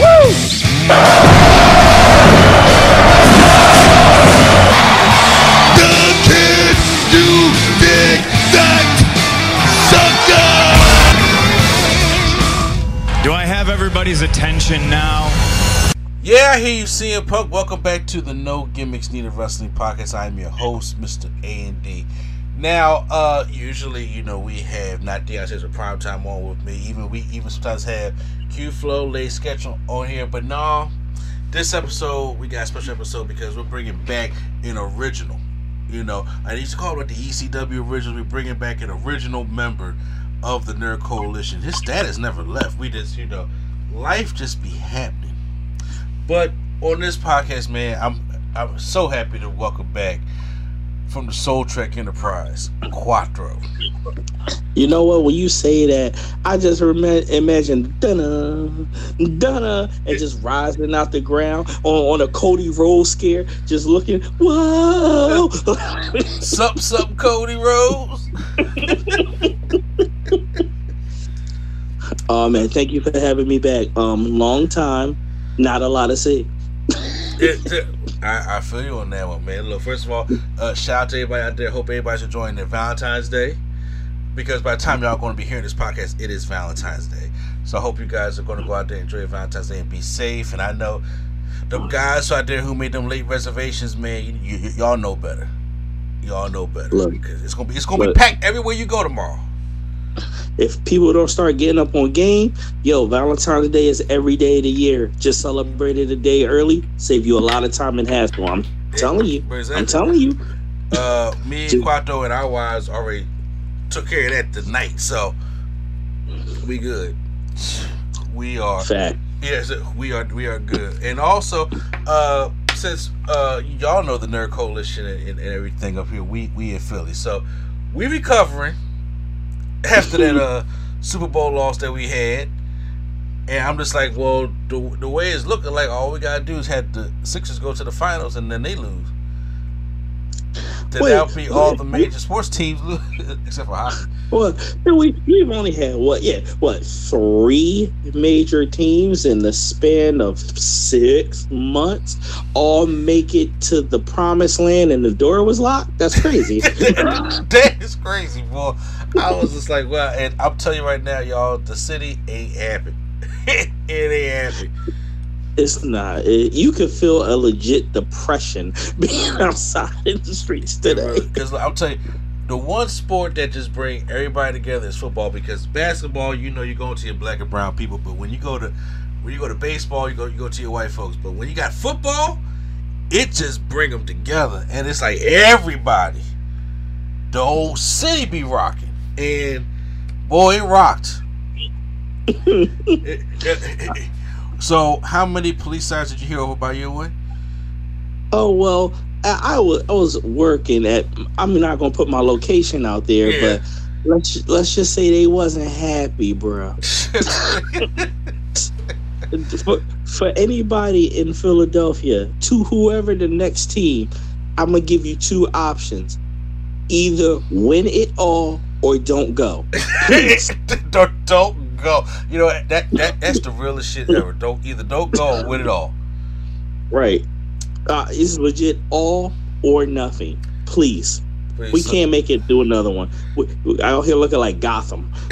Do I have everybody's attention now? Yeah, I hear you, CM Punk. Welcome back to the No Gimmicks Needed Wrestling Podcast. I'm your host, Mr. A and D. Now, uh, usually, you know, we have not DRC's a prime time on with me. Even we even sometimes have Q Flow, late sketch on, on here. But no, this episode we got a special episode because we're bringing back an original. You know, I used to call it the ECW original. We're bringing back an original member of the Nerd Coalition. His status never left. We just, you know, life just be happening. But on this podcast, man, I'm I'm so happy to welcome back from the Soul Trek Enterprise, Quattro. You know what? When you say that, I just rem- imagine Dunna, Dunna, and just rising out the ground on, on a Cody Rhodes scare, just looking, whoa. Sup, sup, Cody Rhodes. oh man, thank you for having me back. Um, long time, not a lot to say. I, I feel you on that one, man. Look, first of all, uh, shout out to everybody out there. Hope everybody's enjoying their Valentine's Day. Because by the time y'all going to be hearing this podcast, it is Valentine's Day. So I hope you guys are going to go out there and enjoy Valentine's Day and be safe. And I know the guys out there who made them late reservations, man, you, you, y'all know better. Y'all know better Look, because it's gonna be it's gonna be packed everywhere you go tomorrow. If people don't start getting up on game, yo, Valentine's Day is every day of the year. Just celebrate it a day early, save you a lot of time and hassle. I'm telling you. I'm telling you. Uh, me and. Quattro and our wives already took care of that tonight, so we good. We are Fact. yes, we are we are good. And also, uh, since uh, y'all know the Nerd Coalition and, and everything up here, we we in Philly, so we recovering after that uh Super Bowl loss that we had. And I'm just like, well, the, the way it's looking like, all we gotta do is have the Sixers go to the finals and then they lose. Then Wait, that'll be all wait, the major sports teams lose, except for hockey. Well, we we've only had what? Yeah, what? Three major teams in the span of six months all make it to the promised land, and the door was locked. That's crazy. that is crazy, boy. I was just like, well, and I'm telling you right now, y'all, the city ain't happy. it ain't happy. it's not. It, you can feel a legit depression being outside in the streets today. Because I'll tell you, the one sport that just bring everybody together is football. Because basketball, you know, you go to your black and brown people, but when you go to when you go to baseball, you go you go to your white folks. But when you got football, it just bring them together, and it's like everybody. The whole city be rocking, and boy, it rocked. It- it- it- so, how many police sirens did you hear over by your way? Oh well, I, I was I was working at. I'm not gonna put my location out there, Yeah. but let's let's just say they wasn't happy, bro. for, for anybody in Philadelphia, to whoever the next team, I'm gonna give you two options: either win it all or don't go. Please. don't don't go. You know that that that's the realest shit ever. Don't either don't go or win it all. right? Uh, it's legit all or nothing. Please. Please, We so- can't make it do another one. We, we, out here looking like Gotham.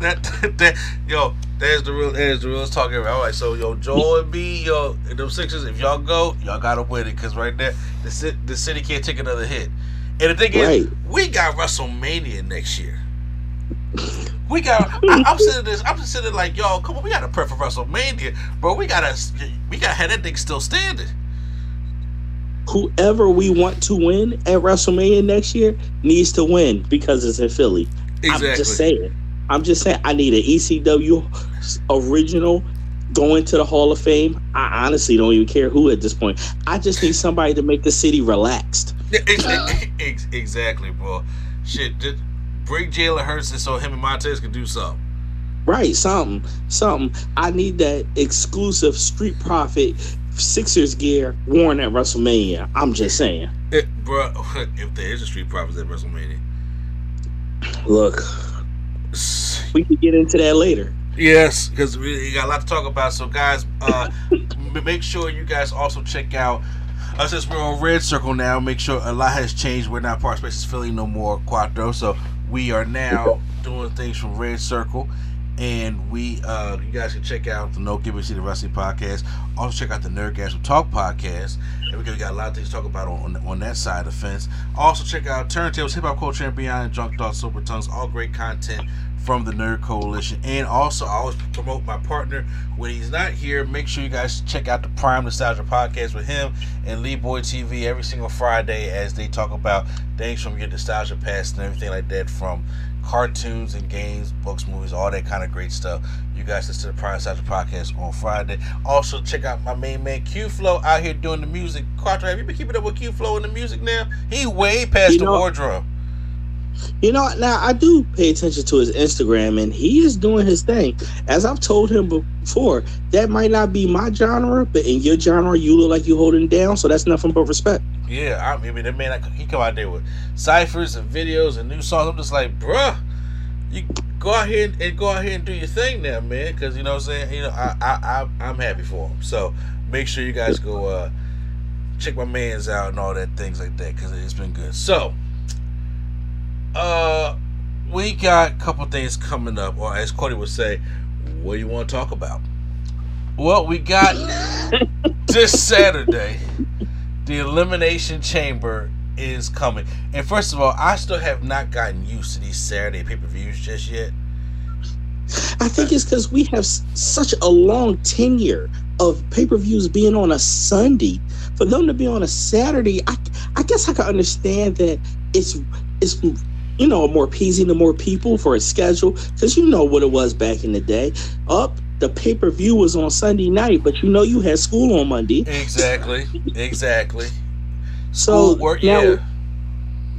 that, that yo, there's the real there's the real talk about. All right, so yo, Joel Embiid, yo, and them Sixers, if y'all go, y'all gotta win it because right there, the the city can't take another hit. And the thing is, Right. we got WrestleMania next year. We got. I, I'm sitting this. I'm just sitting like, yo, come on, we gotta prep for WrestleMania, bro. We gotta, we gotta have that thing still standing. Whoever we want to win at WrestleMania next year needs to win because it's in Philly. I'm just saying. I'm just saying I need an ECW original going to the Hall of Fame. I honestly don't even care who at this point. I just need somebody to make the city relaxed. Yeah, ex- ex- exactly, bro. Shit, just bring Jalen Hurts in so him and Montez can do something. Right, something, something. I need that exclusive Street Profit Sixers gear worn at WrestleMania. I'm just saying. It, bro, if there is a Street Profits at WrestleMania, Look, we could get into that later. Yes, because we got a lot to talk about. So, guys, uh, make sure you guys also check out. Uh, since we're on Red Circle now, make sure a lot has changed. We're not Park Spaces Philly no more, Quattro. So we are now doing things from Red Circle, and we, uh, you guys can check out the No Gimmicks Needed Wrestling podcast. Also check out the Nerdgasm Talk podcast, and we got a lot of things to talk about on, on, that side of the fence. Also check out Turntables, Hip Hop Culture and Beyond, Junk Thoughts, Sober Tongues, all great content from the Nerd Coalition. And also, I always promote my partner when he's not here. Make sure you guys check out the Prime Nostalgia podcast with him and Lee Boy TV every single Friday as they talk about things from your nostalgia past and everything like that from cartoons and games, books, movies, all that kind of great stuff. You guys listen to the Prime Nostalgia podcast on Friday. Also, check out my main man Q Flow out here doing the music. Quattro, have you been keeping up with Q Flow in the music now? He way past You the know- wardrobe. You know, now I do pay attention to his Instagram, and he is doing his thing. As I've told him before, that might not be my genre, but in your genre, you look like you holding down. So that's nothing but respect. Yeah, I mean, that man, he come out there with ciphers and videos and new songs. I'm just like, bruh, you go out here and go out here and do your thing now, man. Because you know what I'm saying. You know, I, I, I I'm happy for him. So make sure you guys go uh check my man's out and all that things like that because it's been good. So, uh, we got a couple things coming up, or as Cody would say, what do you want to talk about? Well, we got this Saturday the elimination chamber is coming and first of all i still have not gotten used to these saturday pay-per-views just yet I think it's because we have s- such a long tenure of pay per views being on a Sunday. For them to be on a Saturday, I, I guess I can understand that it's it's you know more appeasing to more people for a schedule because you know what it was back in the day. Up the pay per view was on Sunday night, but you know you had school on Monday. exactly exactly So work now, yeah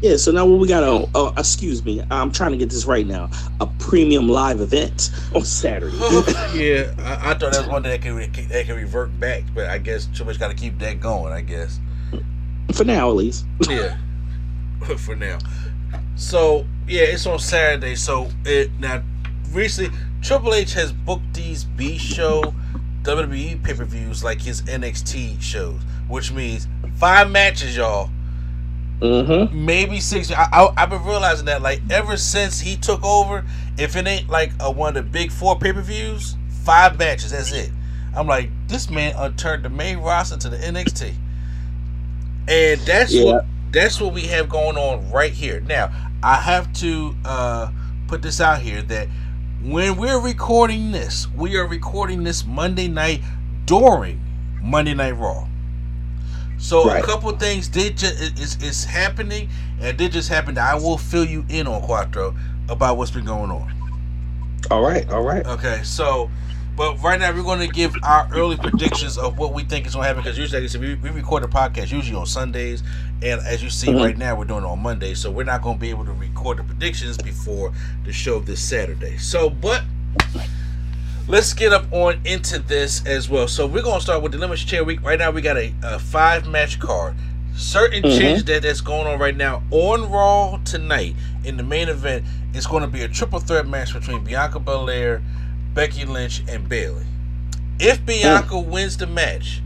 yeah. So now what we got a, uh, excuse me, I'm trying to get this right now, a premium live event on Saturday. yeah I, I thought that was one that re- that can revert back but i guess too much got to keep that going i guess for now at least. yeah for now so yeah it's on saturday so it now recently triple h has booked these b show wwe pay-per-views like his nxt shows which means five matches y'all Mm-hmm. maybe six. I, I've been realizing that like ever since he took over, if it ain't like a, one of the big four pay per views, five matches. That's it. I'm like, this man uh, turned the main roster to the NXT, and that's Yeah. what that's what we have going on right here. Now, I have to uh, put this out here that when we're recording this, we are recording this Monday night during Monday Night Raw. So Right. a couple things did just is is happening, and it did just happen. I will fill you in on Quattro about what's been going on. All right, all right. Okay, so, but right now we're going to give our early predictions of what we think is going to happen because usually, like I said, we, we record the podcast usually on Sundays, and as you see Mhm. right now, we're doing it on Monday, so we're not going to be able to record the predictions before the show this Saturday. So, but let's get up on into this as well. So we're going to start with the Elimination Chamber Week. Right now, we got a, a five match card. Certain Mhm. changes that that's going on right now on Raw tonight in the main event is going to be a triple threat match between Bianca Belair, Becky Lynch, and Bayley. If Bianca wins the match,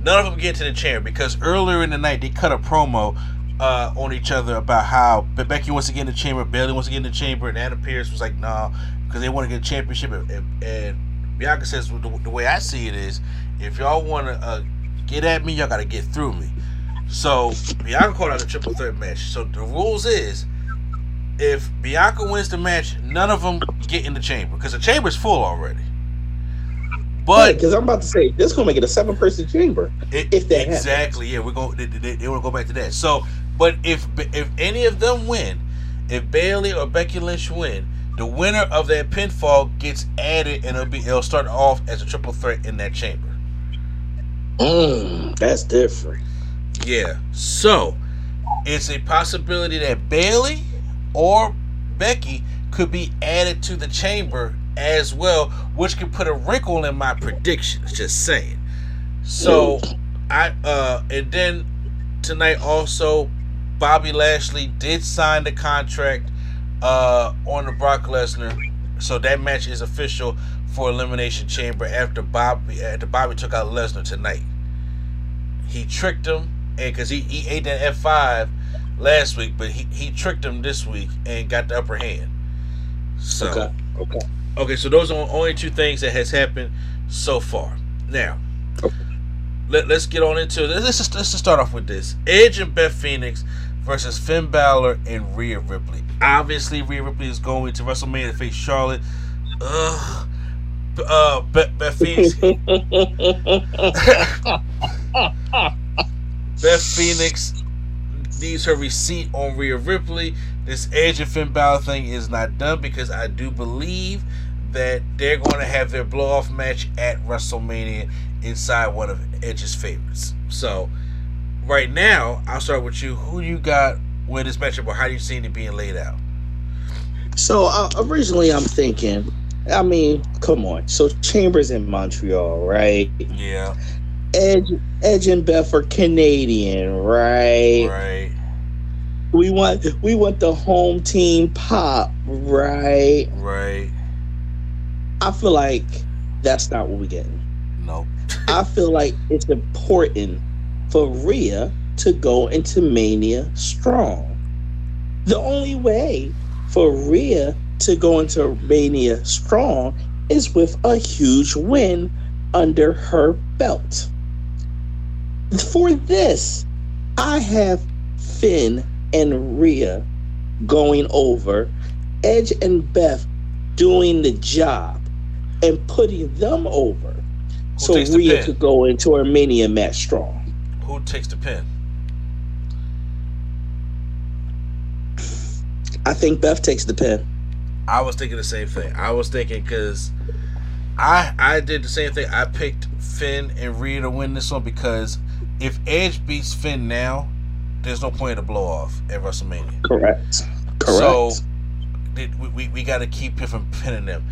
none of them get to the chair because earlier in the night they cut a promo uh, on each other about how Be- Becky wants to get in the chamber, Bayley wants to get in the chamber, and Anna Pierce was like, "Nah," because they want to get a championship. And, and- and Bianca says, the, "The way I see it is, if y'all want to uh, get at me, y'all got to get through me." So Bianca called out a triple threat match. So the rules is, if Bianca wins the match, none of them get in the chamber because the chamber's full already. But because I'm about to say this gonna make it a seven person chamber. it, If that happens. exactly, yeah, we're going. They, they, they want to go back to that. So, but if if any of them win, if Bayley or Becky Lynch win, The winner of that pinfall gets added, and it'll be it'll start off as a triple threat in that chamber. Mm, that's different. Yeah. So it's a possibility that Bayley or Becky could be added to the chamber as well, which could put a wrinkle in my predictions. Just saying. So I uh and then tonight also Bobby Lashley did sign the contract uh on the Brock Lesnar. So that match is official for Elimination Chamber after Bobby after Bobby took out Lesnar tonight. He tricked him and because he, he ate that F5 last week, but he, he tricked him this week and got the upper hand. So Okay. Okay. Okay, so those are only two things that has happened so far. Now, let, let's get on into this. Let's just, let's just start off with this: Edge and Beth Phoenix versus Finn Balor and Rhea Ripley. Obviously, Rhea Ripley is going to WrestleMania to face Charlotte. Ugh. Uh, Beth, Beth Phoenix. Beth Phoenix needs her receipt on Rhea Ripley. This Edge and Finn Balor thing is not done because I do believe that they're going to have their blow off match at WrestleMania inside one of Edge's favorites. So, right now, I'll start with you. Who you got with this matchup, or how do you see it being laid out? So uh, originally, I'm thinking. I mean, come on. So Chambers in Montreal, right? Yeah, Edge, Edge and Beth are Canadian, right? right, We want we want the home team pop, right? right. I feel like that's not what we're getting. Nope. I feel like it's important for Rhea to go into Mania strong. The only way for Rhea to go into Mania strong is with a huge win under her belt. For this, I have Finn and Rhea going over, Edge and Beth doing the job and putting them over so takes Rhea could go into her Mania match strong. Who takes the pin? I think Beth takes the pin. I was thinking the same thing. I was thinking because I I did the same thing. I picked Finn and Rhea to win this one because if Edge beats Finn now, there's no point in the blow off at WrestleMania. Correct. Correct. So we, we, we got to keep him from pinning them.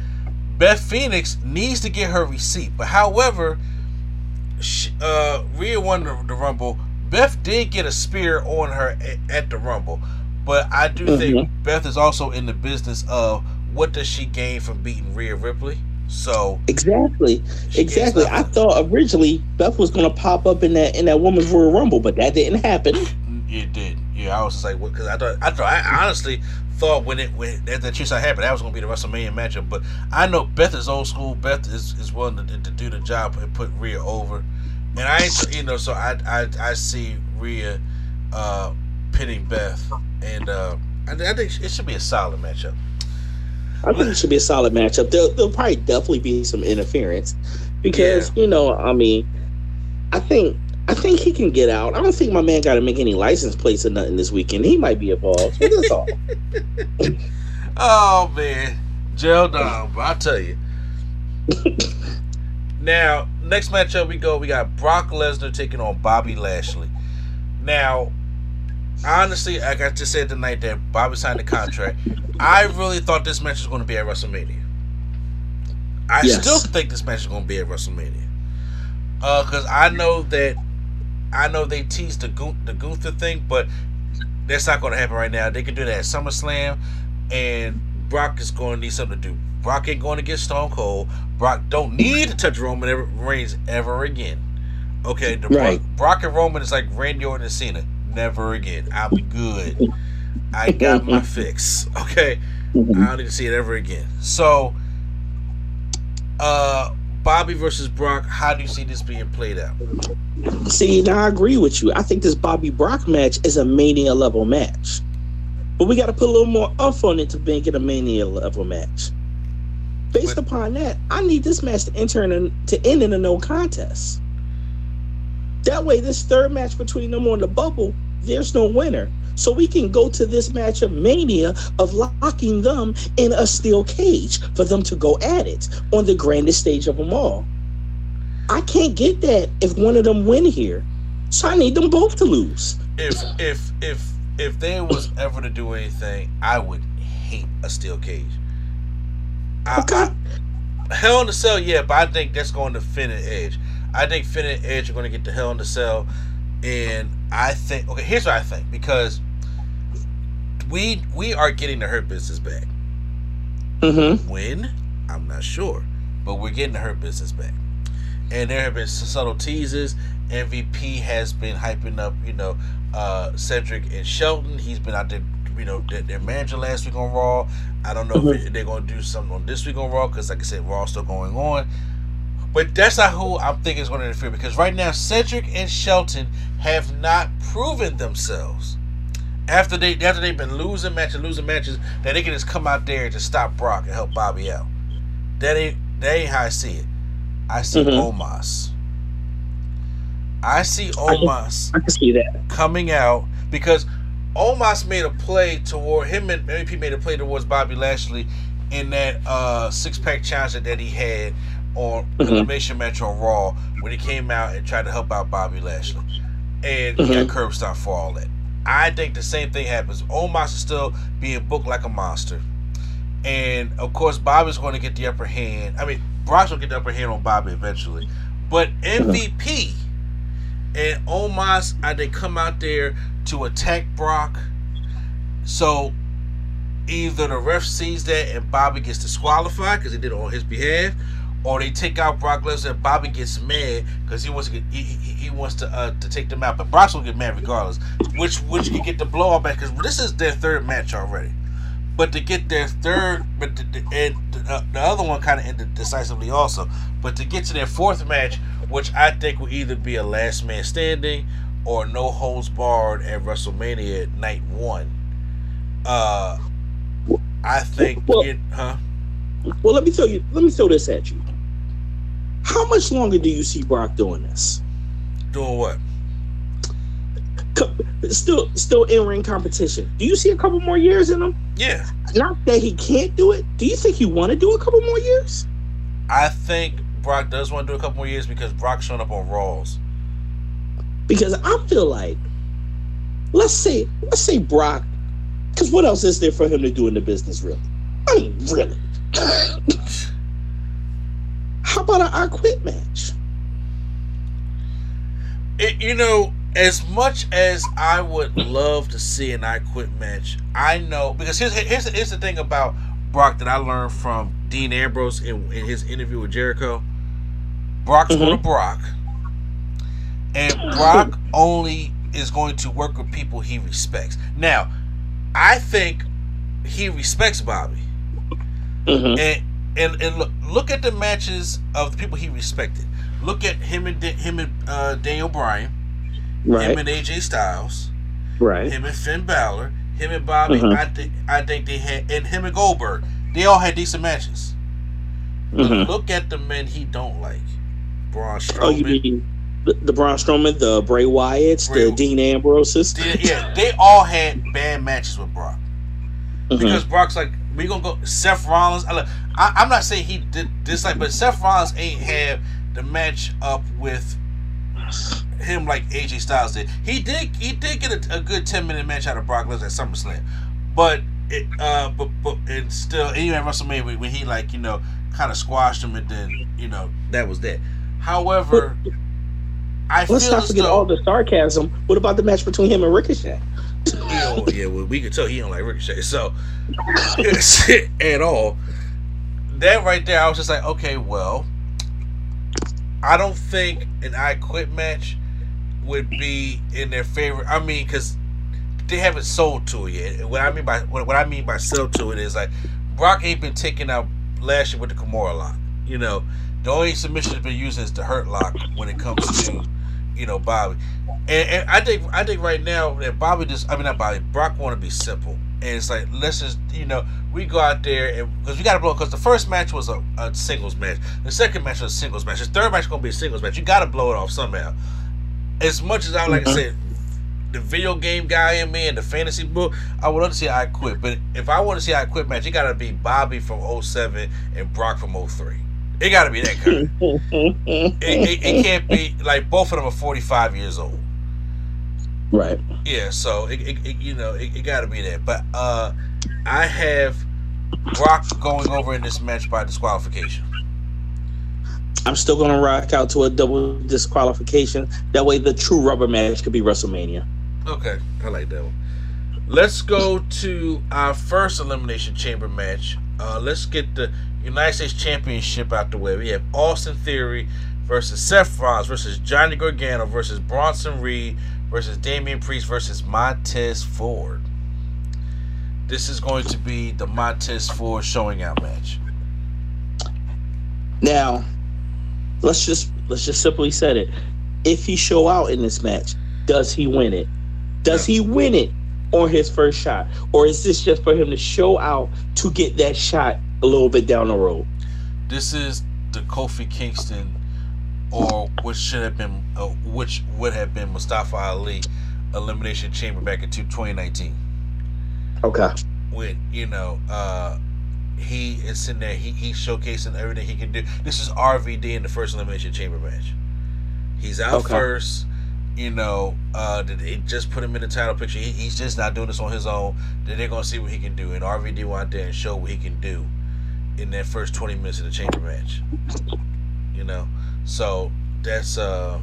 Beth Phoenix needs to get her receipt, but however, she, uh, Rhea won the, the Rumble. Beth did get a spear on her at, at the Rumble, but I do think Beth is also in the business of what does she gain from beating Rhea Ripley. So exactly. Exactly. I thought originally Beth was gonna pop up in that in that woman's Royal Rumble, but that didn't happen. It did. Yeah, I was just like, because I thought, I thought, I honestly thought when it when that, that chance I happened, that was gonna be the WrestleMania matchup. But I know Beth is old school. Beth is, is willing to, to do the job and put Rhea over. And I, ain't- you know, so I I, I see Rhea uh, pinning Beth, and uh, I, I think it should be a solid matchup. I think it should be a solid matchup. There'll, there'll probably definitely be some interference because you know, I mean, I think I think he can get out. I don't think my man got to make any license plates or nothing this weekend. He might be involved. But that's all. Oh man, jail down, but I tell you. now, next matchup we go, we got Brock Lesnar taking on Bobby Lashley. Now, honestly, like I just said tonight that Bobby signed the contract. I really thought this match was going to be at WrestleMania. I Yes. still think this match is going to be at WrestleMania. Uh, because I know that I know they teased the Gun- the Gunther thing, but that's not going to happen right now. They can do that at SummerSlam, and Brock is going to need something to do. Brock ain't going to get Stone Cold. Brock don't need to touch Roman Reigns ever again. Okay, the Right. Brock, Brock and Roman is like Randy Orton and Cena. Never again. I'll be good. I got my fix. Okay, I don't need to see it ever again. So, uh, Bobby versus Brock. How do you see this being played out? See, now I agree with you. I think this Bobby Brock match is a Mania level match. But we got to put a little more umph on it to make it a Mania level match. Based But- upon that, I need this match to enter in a, to end in a no contest. That way, this third match between them on the bubble, there's no winner. so we can go to this match of mania of locking them in a steel cage for them to go at it on the grandest stage of them all. I can't get that if one of them win here. So I need them both to lose. If if if if there was ever to do anything, I would hate a steel cage. I, Okay. I- Hell in the Cell, yeah, but I think that's going to Finn and Edge. I think Finn and Edge are going to get the Hell in the Cell, and I think okay. Here's what I think because we we are getting the Hurt Business back. Mm-hmm. When I'm not sure, but we're getting the Hurt Business back, and there have been some subtle teases. MVP has been hyping up, you know, uh, Cedric and Shelton. He's been out there, you know, their, their manager last week on Raw. I don't know if they're going to do something on this week on Raw because, like I said, Raw's still going on. But that's not who I'm thinking is going to interfere because right now Cedric and Shelton have not proven themselves. After they after they've been losing matches, losing matches, that they can just come out there and just stop Brock and help Bobby out. That ain't that ain't how I see it. I see Mhm. Omos. I see Omos I can see that. coming out because Omos made a play toward him and MVP made a play towards Bobby Lashley in that uh, six pack challenge that he had on Mhm. elimination match on Raw when he came out and tried to help out Bobby Lashley, and he got Mhm. curb stomped for all that. I think the same thing happens. Omos is still being booked like a monster, and of course Bobby's going to get the upper hand. I mean, Brock's going to get the upper hand on Bobby eventually, but MVP and Omos, uh, they come out there to attack Brock. So either the ref sees that and Bobby gets disqualified because he did it on his behalf, or they take out Brock Lesnar and Bobby gets mad because he wants to get he, he, he wants to uh, to take them out. But Brock's gonna get mad regardless, which which can get the blow off back because this is their third match already. But to get their third, but the, the, and the, uh, the other one kind of ended decisively also. But to get to their fourth match, which I think will either be a last man standing or no holds barred at WrestleMania night one. Uh, I think Well- it, huh? Well, let me throw you. Let me throw this at you. How much longer do you see Brock doing this? Doing what? Still, still in ring competition. Do you see a couple more years in him? Yeah, Not that he can't do it. Do you think he want to do a couple more years? I think Brock does want to do a couple more years because Brock's showing up on Raws. Because I feel like, let's say, let's say Brock. Because what else is there for him to do in the business, really? I mean, really. How about an I Quit match? It, you know, as much as I would love to see an I Quit match, I know because here's here's, here's the thing about Brock that I learned from Dean Ambrose in, in his interview with Jericho. Brock's going to Brock, and Brock only is going to work with people he respects. Now, I think he respects Bobby. Mhm. and and and look, look at the matches of the people he respected. Look at him and him and uh, Daniel Bryan, him and AJ Styles, right. him and Finn Balor, him and Bobby. Mhm. I think I think they had and him and Goldberg. They all had decent matches. Mhm. look at the men he don't like. Braun Strowman. Oh, you mean the, the Braun Strowman, the Bray Wyatts, Bray- the Dean Ambroses? They- yeah, they all had bad matches with Brock. Mhm. because Brock's like we're gonna go Seth Rollins. I, I, I'm not saying he did dislike, but Seth Rollins ain't have the match up with him like AJ Styles did. He did he did get a, a good ten minute match out of Brock Lesnar at SummerSlam, but it uh but but and still even at WrestleMania when- he like you know kind of squashed him and then you know that was that. However, I Let's feel not forget though, all the sarcasm. What about the match between him and Ricochet? Oh yeah, well we could tell he don't like Ricochet. So at all. That right there, I was just like, okay, well, I don't think an I Quit match would be in their favor. I mean, because they haven't sold to it yet. What I mean by what, I mean by sell to it is like Brock ain't been taking out Lashley with the Kimura lock. You know, the only submission has been using is the Hurt lock when it comes to you know Bobby. And, and I think I think right now that Bobby just I mean not Bobby Brock want to be simple and it's like let's just you know we go out there and because we got to blow because the first match was a, a singles match the second match was a singles match the third match is gonna be a singles match you got to blow it off somehow as much as I like to mm-hmm. say the video game guy in me and the fantasy book, I would love to see I quit. But if I want to see I quit match, it got to be Bobby from 07 and Brock from 03. It got to be that kind. it, it, it can't be like both of them are 45 years old. Right. Yeah, so it, it, it you know it, it got to be that. But uh, I have Brock going over in this match by disqualification. I'm still gonna rock out to a double disqualification. That way, the true rubber match could be WrestleMania. Okay, I like that one. Let's go to our first elimination chamber match. Uh, let's get the United States Championship out the way. We have Austin Theory versus Seth Rollins versus Johnny Gargano versus Bronson Reed versus Damian Priest versus Montez Ford. This is going to be the Montez Ford showing out match. Now, let's just let's just simply set it. If he show out in this match, does he win it? Does he win it on his first shot, or is this just for him to show out to get that shot a little bit down the road? This is the Kofi Kingston, or which should have been, uh, which would have been Mustafa Ali Elimination Chamber back in 2019. Okay. When you know, uh, he is sitting there, he, he's showcasing everything he can do. This is RVD in the first Elimination Chamber match. He's out Okay. first. You know, uh, they just put him in the title picture? He, he's just not doing this on his own. Then they're gonna see what he can do, and RVD will out there and show what he can do in that first twenty minutes of the chamber match. You know, so that's uh,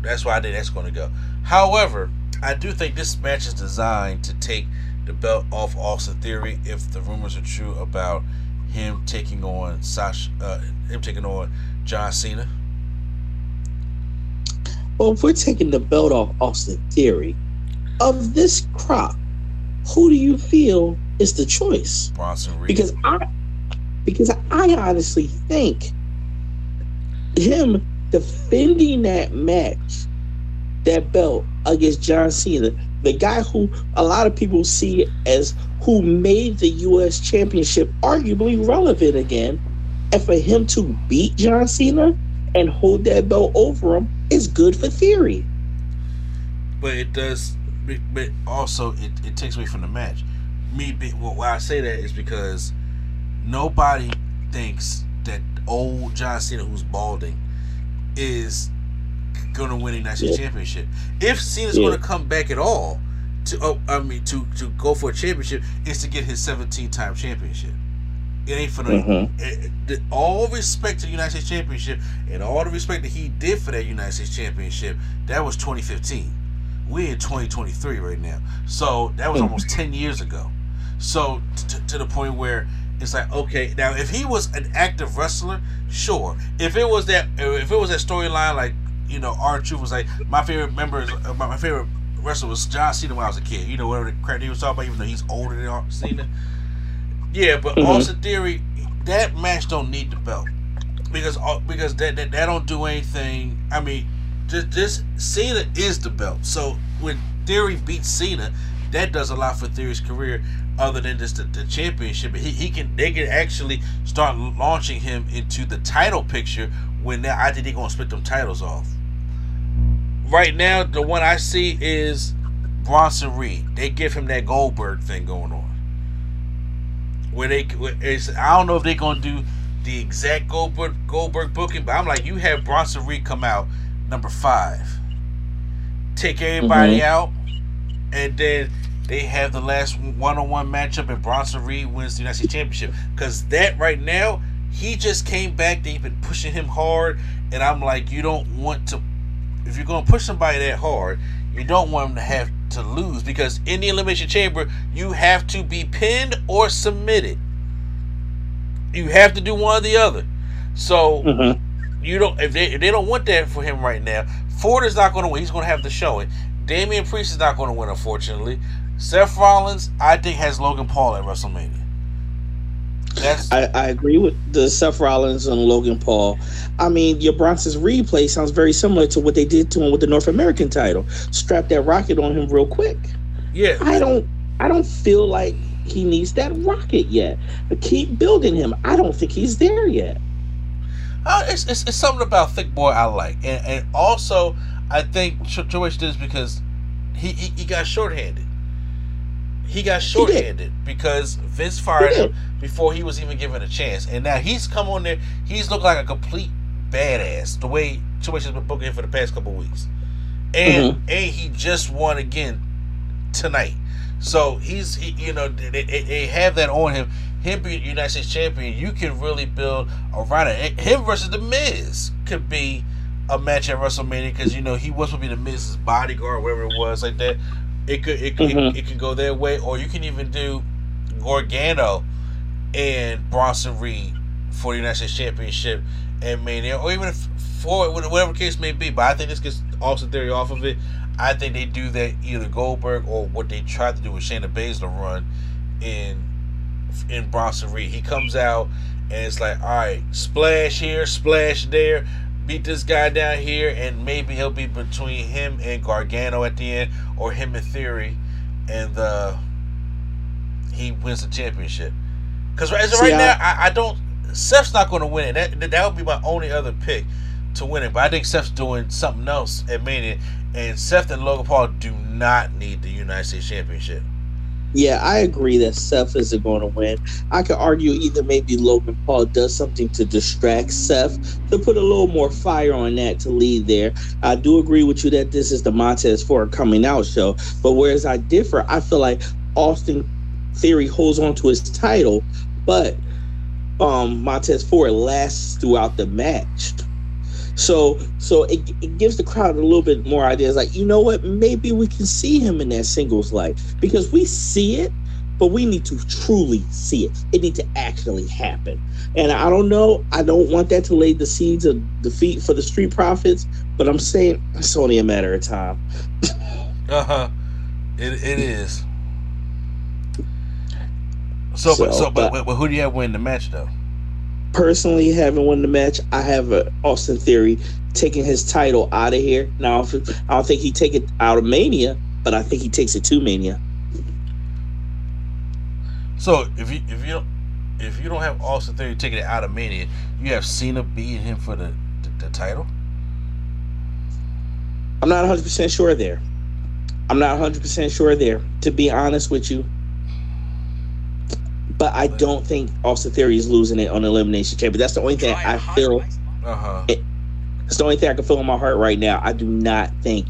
that's why I think that's going to go. However, I do think this match is designed to take the belt off Austin Theory if the rumors are true about him taking on Sasha, uh, him taking on John Cena. Well, if we're taking the belt off Austin Theory, of this crop, who do you feel is the choice? Bronson Reed. Because I, because I honestly think him defending that match, that belt against John Cena, the guy who a lot of people see as who made the U.S. Championship arguably relevant again, and for him to beat John Cena and hold that belt over him is good for Theory. but it does but- also it, it takes away from the match me why i say that is because nobody thinks that old john cena who's balding is gonna win states Yeah. championship if cena's Yeah. gonna come back at all to oh, i mean to to go for a championship is to get his 17 time championship it ain't for mm-hmm. eh, eh, the, Mhm. it- it- all respect to the United States Championship and all the respect that he did for that United States Championship. That was 2015. We're in 2023 right now, so that was mm-hmm. almost 10 years ago. So t- to the point where it's like, okay, now if he was an active wrestler, sure. If it was that, if it was that storyline, like you know, R-Truth was like my favorite member uh, my my favorite wrestler was John Cena when I was a kid. You know, whatever the crap he was talking about, even though he's older than Cena. Yeah, but Mhm. Austin Theory, that match don't need the belt because uh, because that, that that don't do anything. I mean, just just Cena is the belt. So when Theory beats Cena, that does a lot for Theory's career, other than just the, the championship. He he can they can actually start launching him into the title picture when they, I think they're gonna split them titles off. Right now, the one I see is Bronson Reed. They give him that Goldberg thing going on where they where I don't know if they're gonna do the exact Goldberg Goldberg booking, but I'm like, you have Bronson Reed come out number five, take everybody mm-hmm. out, and then they have the last one-on-one matchup, and Bronson Reed wins the United States Championship. Because that right now, he just came back. They've been pushing him hard, and I'm like, you don't want to. If you're gonna push somebody that hard, you don't want them to have to lose because in the elimination chamber, you have to be pinned or submitted. You have to do one or the other. So Mhm. you don't if they if they don't want that for him right now. Ford is not going to win. He's going to have to show it. Damian Priest is not going to win, unfortunately. Seth Rollins, I think, has Logan Paul at WrestleMania. That's I, I agree with the Seth Rollins and Logan Paul. I mean, your Bronson's replay sounds very similar to what they did to him with the North American title. Strap that rocket on him real quick. yeah. I don't I don't feel like he needs that rocket yet. But keep building him. I don't think he's there yet. Uh, it's, it's, it's something about Thick Boy I like, and and also I think Triple did this because he he, he got shorthanded. He got shorthanded because Vince fired him before he was even given a chance, and now he's come on there. He's looked like a complete badass the way Trish has been booking him for the past couple weeks, and Mm-hmm. and he just won again tonight. So he's he, you know they, they- they have that on him. Him being United States champion, you can really build around it. Him versus the Miz could be a match at WrestleMania because you know he was supposed to be the Miz's bodyguard, whatever it was like that. It could it could Mhm. it, it can go their way, or you can even do Gargano and Bronson Reed for the United States Championship and Mania, or even if for whatever case may be. But I think this gets Austin Theory off of it. I think they do that either Goldberg or what they tried to do with Shayna Baszler run in in Bronson Reed. He comes out and it's like, all right, splash here, splash there, beat this guy down here, and maybe he'll be between him and Gargano at the end, or him and Theory, and uh, he wins the championship. Because as of right now, I, I don't. Seth's not going to win it. That that would be my only other pick to win it. But I think Seth's doing something else at Mania, and Seth and Logan Paul do not need the United States Championship. Yeah, I agree that Seth isn't going to win. I could argue either maybe Logan Paul does something to distract Seth to put a little more fire on that to lead there. I do agree with you that this is the Montez Ford coming out show, but whereas I differ, I feel like Austin Theory holds on to his title, but um Montez Ford lasts throughout the match. So so it, it gives the crowd a little bit more ideas like, you know what, maybe we can see him in that singles light because we see it, but we need to truly see it. It needs to actually happen. And I don't know, I don't want that to lay the seeds of defeat for the Street Profits, but I'm saying it's only a matter of time. Uh huh. It it is. So, but, So, so but, but- but who do you have win the match though? Personally, having won the match, I have a Austin Theory taking his title out of here. Now, I don't think he take it out of Mania, but I think he takes it to Mania. So if you if you don't if you don't have Austin Theory taking it out of Mania, you have Cena beating him for the the, the title. I'm not 100% sure there. I'm not 100% sure there, to be honest with you. But I don't think Austin Theory is losing it on Elimination Chamber. That's the only thing I feel. Uh huh. That's the only thing I can feel in my heart right now. I do not think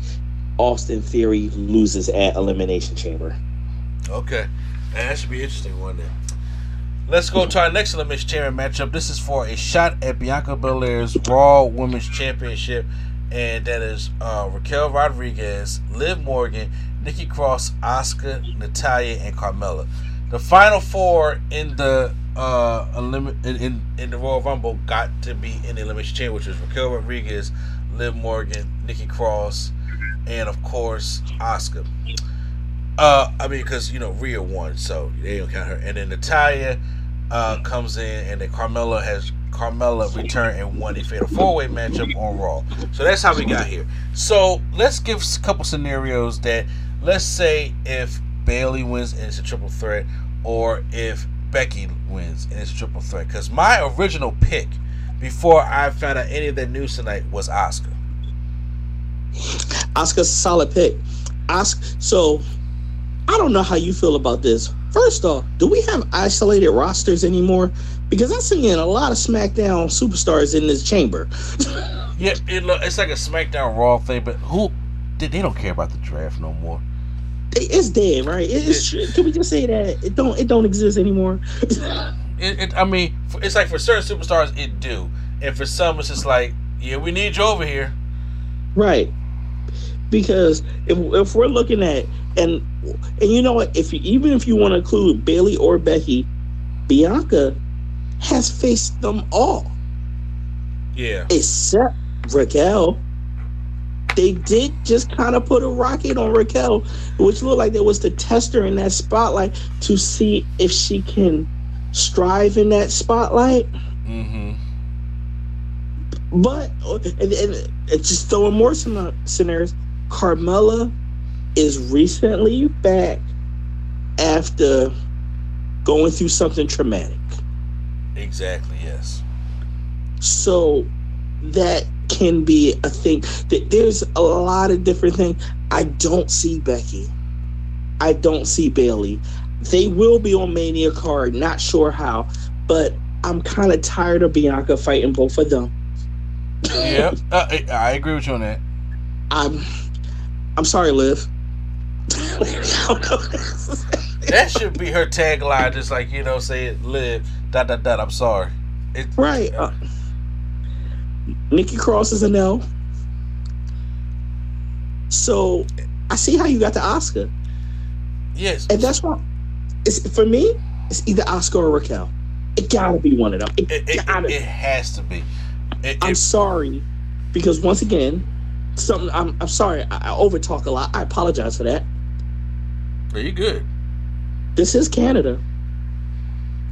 Austin Theory loses at Elimination Chamber. Okay, and that should be interesting one then. Let's go to our next Elimination Chamber matchup. This is for a shot at Bianca Belair's Raw Women's Championship, and that is uh, Raquel Rodriguez, Liv Morgan, Nikki Cross, Asuka, Natalya, and Carmella. The final four in the uh, elim- in, in in the Royal Rumble got to be in the Elimination Chamber, which was Raquel Rodriguez, Liv Morgan, Nikki Cross, and of course Asuka. Uh, I mean, because you know Rhea won, so they don't count her. And then Natalya uh, comes in, and then Carmella has Carmella returned and won a fatal four way matchup on Raw. So that's how we got here. So let's give a couple scenarios that let's say if Bayley wins and it's a triple threat, or if Becky wins and it's a triple threat. Because my original pick before I found out any of that news tonight was Asuka. Asuka's a solid pick. Asuka, so I don't know how you feel about this. First off, do we have isolated rosters anymore? Because I'm seeing a lot of SmackDown superstars in this chamber. Yeah, it, it's like a SmackDown Raw thing, but who? They don't care about the draft no more. It's dead, right? It- It's, can we just say that it don't it don't exist anymore? It, it, I mean, it's like for certain superstars, it do, and for some, it's just like, yeah, we need you over here. Right. Because if, if we're looking at and and you know what, if you, even if you want to include Bayley or Becky, Bianca has faced them all Yeah, except Raquel. They did just kind of put a rocket on Raquel, which looked like there was the tester in that spotlight to see if she can strive in that spotlight. mm-hmm. But and, and it's just throwing more scena- scenarios. Carmella is recently back after going through something traumatic. Exactly. Yes. So that can be a thing. That There's a lot of different things. I don't see Becky. I don't see Bayley. They will be on Mania card, not sure how, but I'm kind of tired of Bianca fighting both of them. Yep, uh, I, agree with you on that. I'm I'm sorry, Liv. That should be her tagline, just like you know, say it, live dot dot dot. I'm sorry. It, right. Uh, Nikki Cross is a no. So I see how you got the Asuka. Yes. And that's why it's for me, it's either Asuka or Raquel. It gotta be one of them. It, It, it, it, has to be. I'm sorry because once again, something I'm I'm sorry, I, I overtalk a lot. I apologize for that. are you good? This is Canada.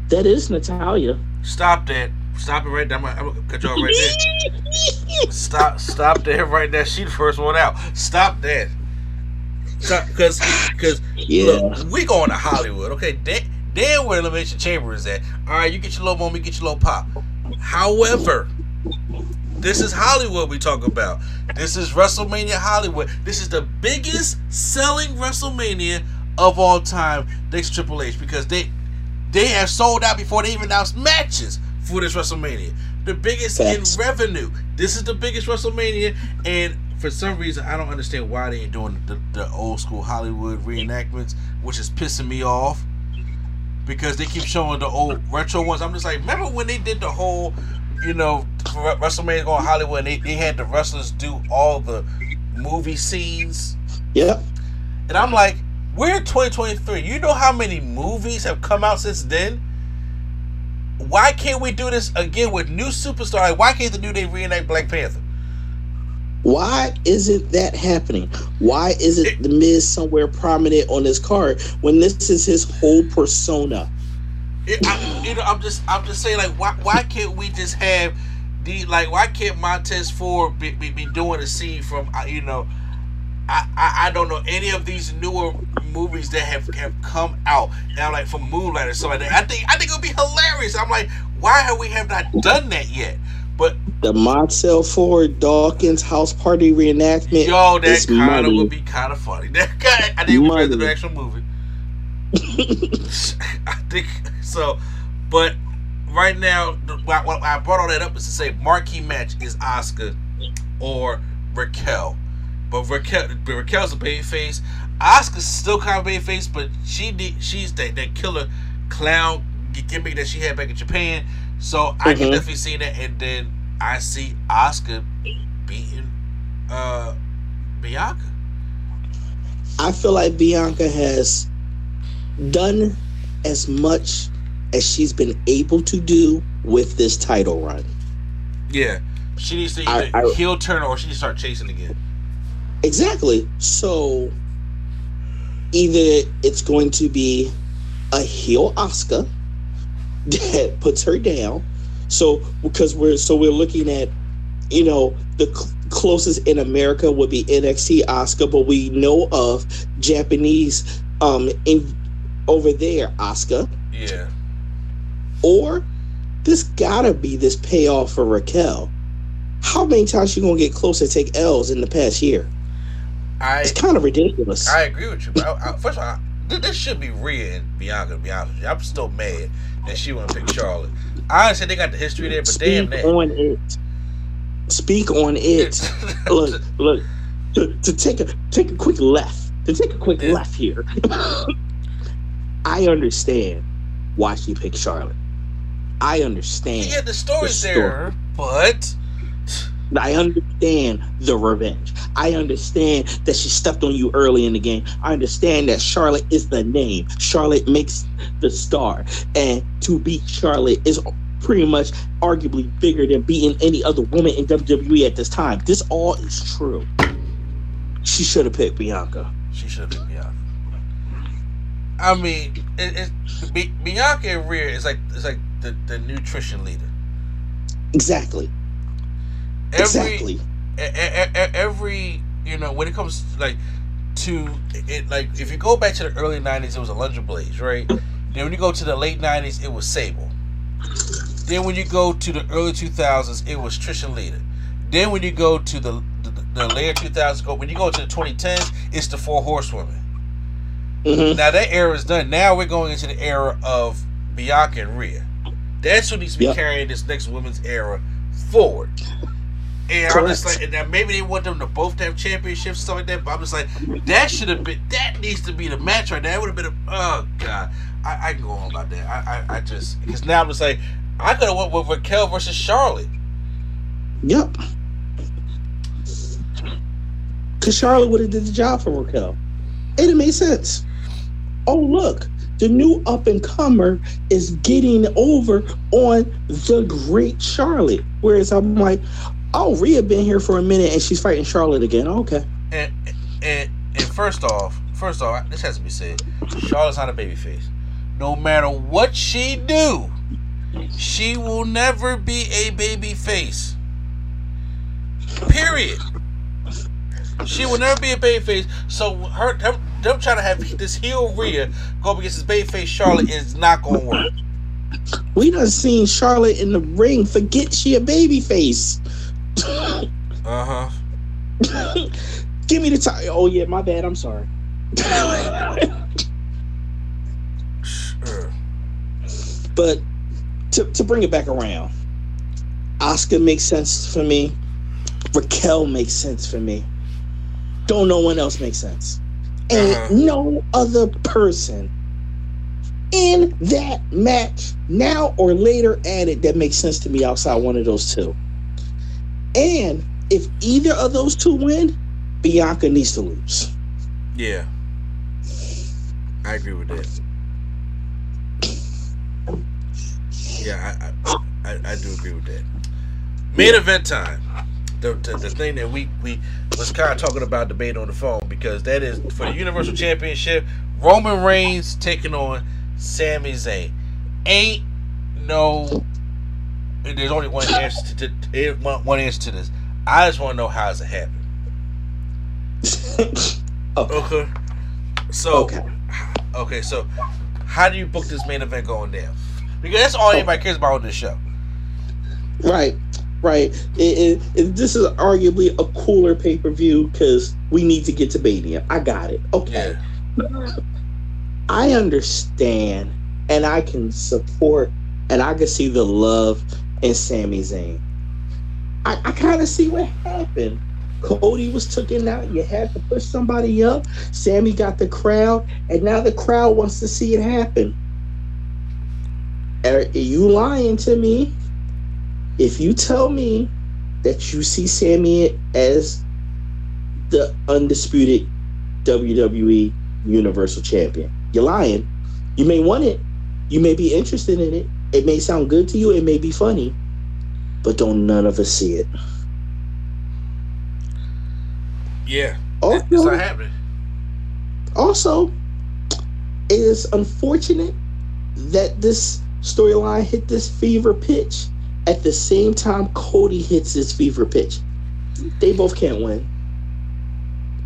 That is Natalya. Stop that. Stop it right there. I'm gonna, I'm gonna cut you off right there. Stop. Stop there right there. She the first one out. Stop that. Stop, because because Yeah. look, we going to Hollywood, okay? That there where Elimination Chamber is at. All right, you get your little moment, get your little pop. However, this is Hollywood we talk about. This is WrestleMania Hollywood. This is the biggest selling WrestleMania of all time next Triple H because they they have sold out before they even announced matches for this WrestleMania. The biggest Facts. in revenue. This is the biggest WrestleMania, and for some reason I don't understand why they ain't doing the, the old school Hollywood reenactments, which is pissing me off. Because they keep showing the old retro ones. I'm just like, remember when they did the whole, you know, WrestleMania going Hollywood, and they, they had the wrestlers do all the movie scenes? Yep. And I'm like, we're in 2023. You know how many movies have come out since then? Why can't we do this again with new superstars? Like, why can't the New Day reenact Black Panther? Why isn't that happening? Why isn't the Miz somewhere prominent on this card when this is his whole persona? It, I, you know, I'm just, I'm just saying, like, why, why can't we just have the, like, why can't Montez Ford be, be, be doing a scene from, uh, you know, I, I, I don't know any of these newer movies that have, have come out. And like, from Moonlight or something like that. I think, I think it would be hilarious. I'm like, why have we have not done that yet? But The Montez Ford Dawkins house party reenactment. Yo, that kind of would be kind of funny. That guy, I think we read the actual movie. I think so, but right now, why I brought all that up is to say marquee match is Asuka or Raquel, but Raquel, but Raquel's a baby face. Asuka's still kind of baby face, but she need, she's that that killer clown gimmick that she had back in Japan. So I can Mhm. definitely see that, and then I see Asuka beating uh Bianca. I feel like Bianca has done as much as she's been able to do with this title run. Yeah, she needs to I- either I- heel turn or she needs to start chasing again. Exactly. So either it's going to be a heel Asuka that puts her down. So because we're so we're looking at you know the cl- closest in America would be NXT Asuka, but we know of Japanese um in over there Asuka, Yeah, or this gotta be this payoff for Raquel. How many times she gonna get close to take L's in the past year? I It's kind of ridiculous. I agree with you. But I, first of all, th- this should be Rhea and Bianca. To be honest with you, I'm still mad that she wouldn't pick Charlotte. I understand they got the history there, but damn Speak that. on it. Speak on it. look, look. To, to take a take a quick left. To take a quick Yeah. left here. I understand why she picked Charlotte. I understand. yeah, the story's The there, but I understand the revenge. I understand that she stepped on you early in the game. I understand that Charlotte is the name. Charlotte makes the star. And to beat Charlotte is pretty much arguably bigger than beating any other woman in WWE at this time. This all is true. She should have picked Bianca. she should have picked Bianca. I mean, it, it, Bianca and Rhea is like it's like the, the nutrition leader. Exactly. Every, exactly. e- e- e- every you know when it comes like to it like if you go back to the early 90s it was a Alundra Blaze right then when you go to the late 90s it was Sable then when you go to the early 2000s it was Trish and Lita Then when you go to the the, the later 2000s, go when you go to the 2010s, it's the Four Horsewomen. Mhm. Now that era is done. Now we're going into the era of Bianca and Rhea. That's who needs to be Yep. carrying this next women's era forward. And I'm just like, and maybe they want them to both have championships, stuff like that. But I'm just like, that should have been, that needs to be the match right now. That would have been a, oh god, I, I can go on about that. I, I, I just because now I'm just like, I could have went with Raquel versus Charlotte. Yep. Cause Charlotte would have did the job for Raquel. It made sense. Oh look, the new up and comer is getting over on the great Charlotte. Whereas I'm like, oh, Rhea been here for a minute and she's fighting Charlotte again. Oh, okay. And and and first off, first off, this has to be said. Charlotte's not a babyface. No matter what she do, she will never be a baby face. Period. She will never be a baby face. So her them, them trying to have this heel Rhea go up against this baby face Charlotte is not gonna work. We done seen Charlotte in the ring forget she a baby face. Uh huh. Give me the time. Oh yeah, my bad. I'm sorry. Sure. But to, to bring it back around, Asuka makes sense for me. Raquel makes sense for me. Don't no one else make sense. And Uh-huh. no other person in that match, now or later added, that makes sense to me outside one of those two. And if either of those two win, Bianca needs to lose. Yeah. I agree with that. Yeah, I I, I, I do agree with that. Main event time. The, the, the thing that we, we was kind of talking about debate on the phone because that is for the Universal Championship, Roman Reigns taking on Sami Zayn. Ain't no there's only one answer to, to one, one answer to this. I just want to know how does it happen. okay. Oh. Okay. So Okay. Okay, so how do you book this main event going down? Because that's all anybody cares about on this show. Right, right. It, it, it- this is arguably a cooler pay per view because we need to get to Mania. I got it. Okay. I understand and I can support and I can see the love in Sami Zayn. I, I kind of see what happened. Cody was taken out. You had to push somebody up. Sami got the crowd, and now the crowd wants to see it happen. Are you lying to me? If you tell me that you see Sami as the undisputed WWE Universal Champion, you're lying. You may want it. You may be interested in it. It may sound good to you. It may be funny, but don't none of us see it. Yeah. Also, It's not happening. also, it is unfortunate that this storyline hit this fever pitch at the same time Cody hits this fever pitch. They both can't win.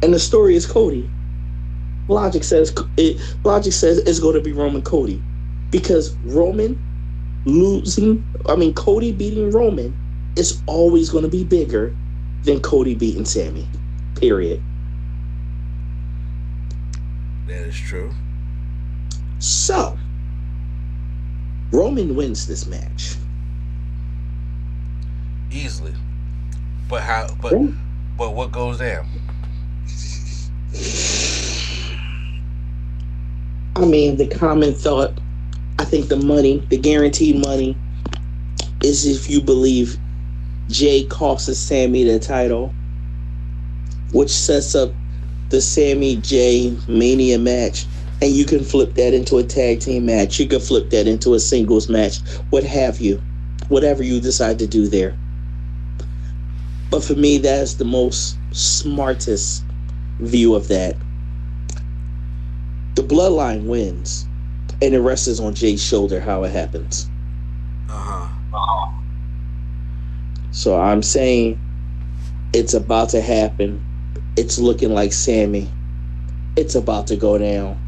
And the story is Cody. Logic says it logic says it's going to be Roman Cody because Roman losing, I mean Cody beating Roman is always going to be bigger than Cody beating Sami. Period. That is true. So, Roman wins this match. Easily. But how but but what goes down? I mean, the common thought, I think the money, the guaranteed money, is if you believe Jay costs Sami the title, which sets up the Sami Jay Mania match. And you can flip that into a tag team match. You can flip that into a singles match, what have you, whatever you decide to do there. But for me, that's the most smartest view of that. The bloodline wins, and the rest is on Jay's shoulder how it happens. Uh-huh. So I'm saying it's about to happen. It's looking like Sami. It's about to go down.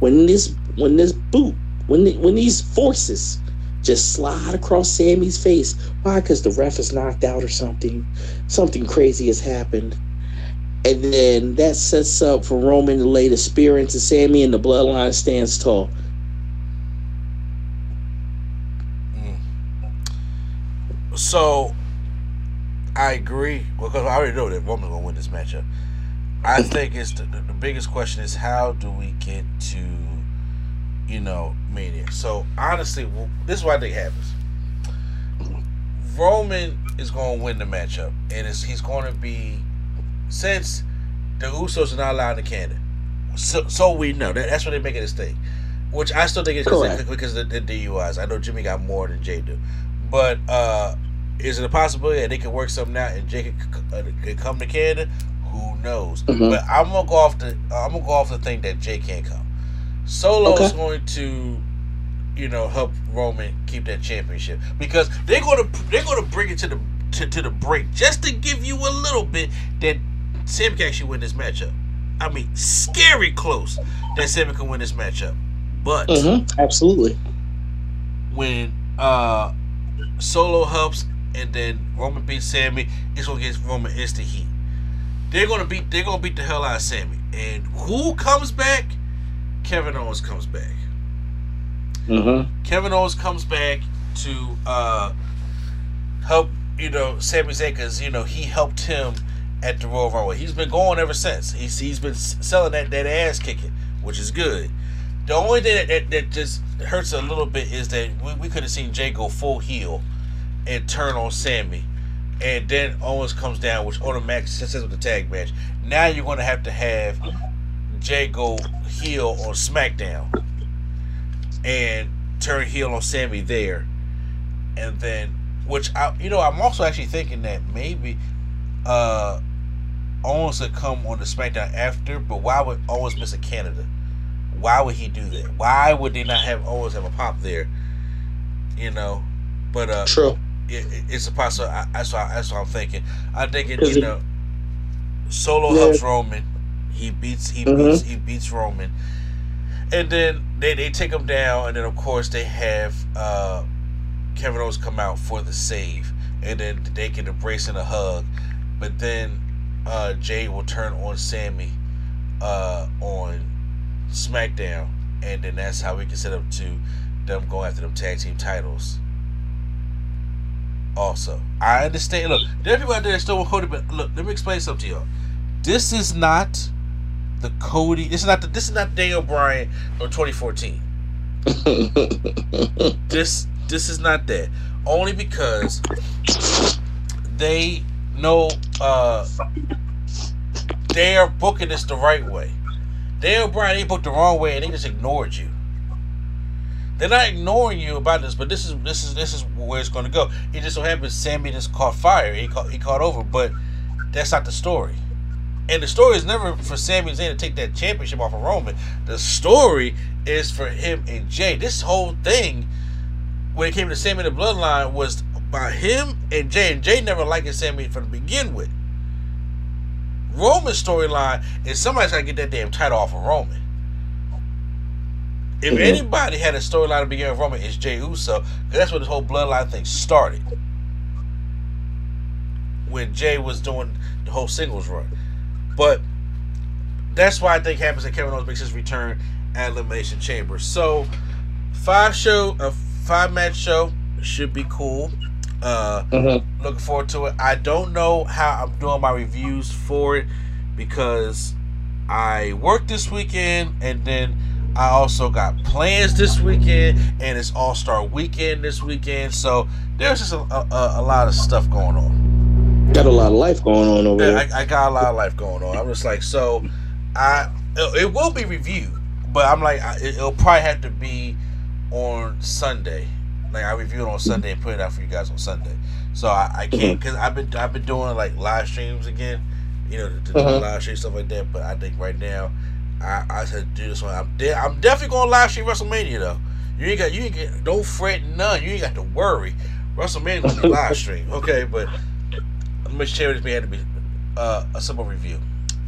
When this when this boot when the, when these forces just slide across Sami's face. Why? Because the ref is knocked out or something. Something crazy has happened. And then that sets up for Roman to lay the spear into Sami, and the bloodline stands tall. Mm. So, I agree because I already know that Roman's gonna win this matchup. I think it's the, the, biggest question is how do we get to, you know, Mania. So honestly, this is what I think happens. Roman is going to win the matchup, and it's, he's going to be since the Usos are not allowed in Canada. So, so we know that that's what they're making this thing, which I still think it's Correct. because of the, the DUIs. I know Jimmy got more than Jay do, but uh, is it a possibility that they can work something out and Jay can, uh, can come to Canada? Who knows? Mhm. But I'm gonna go off the I'm gonna go off the thing that Jay can't come. Solo is Okay. going to, you know, help Roman keep that championship because they're gonna they're gonna bring it to the to, to the break just to give you a little bit that Sam can actually win this matchup. I mean, scary close that Sam can win this matchup, but Mm-hmm. Absolutely. when uh Solo helps and then Roman beats Sami, it's gonna get Roman instant heat. They're gonna beat they're gonna beat the hell out of Sami. And who comes back? Kevin Owens comes back. Mm-hmm. Kevin Owens comes back to uh help, you know, Sami Zayn because, you know, he helped him at the Royal Rumble. He's been going ever since. He's he's been selling that, that ass kicking, which is good. The only thing that, that, that just hurts a little bit is that we, we could have seen Jay go full heel and turn on Sami. And then Owens comes down, which automatically sets up the tag match. Now you're going to have to have Jay go heel on SmackDown and turn heel on Sami there. And then, which I, you know, I'm also actually thinking that maybe uh Owens would come on the SmackDown after, but why would Owens miss a Canada? Why would he do that? Why would they not have Owens have a pop there? You know, but uh, True. it, it- it's a possible. I, that's what that's what I'm thinking. I'm thinking, you it- know, Solo Yeah. helps Roman. He beats he Mhm. beats he beats Roman, and then they they take him down, and then of course they have uh, Kevin Owens come out for the save, and then they can embrace and a hug, but then uh, Jay will turn on Sami uh, on SmackDown, and then that's how we can set up to them going after them tag team titles also. I understand. Look, there are people out there that still want Cody, but look, let me explain something to y'all. This is not the Cody. This is not the. This is not Daniel Bryan of 2014. This this is not that. Only because they know uh they are booking this the right way. Daniel Bryan they booked the wrong way and they just ignored you. They're not ignoring you about this, but this is this is this is where it's going to go. It just so happens Sami just caught fire. He caught he caught over, but that's not the story. And the story is never for Sami Zayn to take that championship off of Roman. The story is for him and Jay. This whole thing, when it came to Sami the Bloodline, was about him and Jay. And Jay never liked Sami from the begin with. Roman's storyline is somebody's got to get that damn title off of Roman. If Mhm. anybody had a storyline to begin with Roman, it's Jay Uso. that's where this whole bloodline thing started. When Jay was doing the whole singles run. But that's why I think happens that Kevin Owens makes his return at Elimination Chamber. So five show a five match show should be cool. Uh Mhm. looking forward to it. I don't know how I'm doing my reviews for it because I worked this weekend and then I also got plans this weekend and it's All Star Weekend this weekend. So there's just a, a, a lot of stuff going on. Got a lot of life going on over there. I, I got a lot of life going on. I'm just like, so I it, it will be reviewed, but I'm like, I, it'll probably have to be on Sunday. Like I review it on Sunday and put it out for you guys on Sunday. So I, I can't because I've been I've been doing like live streams again, you know, to, to Uh-huh. live stream stuff like that. But I think right now, I I said do this one. I'm de- I'm definitely going to live stream WrestleMania though. You ain't got you ain't get don't fret none. You ain't got to worry. WrestleMania gonna be live stream, okay? But Miss Charity's may have to be uh, a simple review.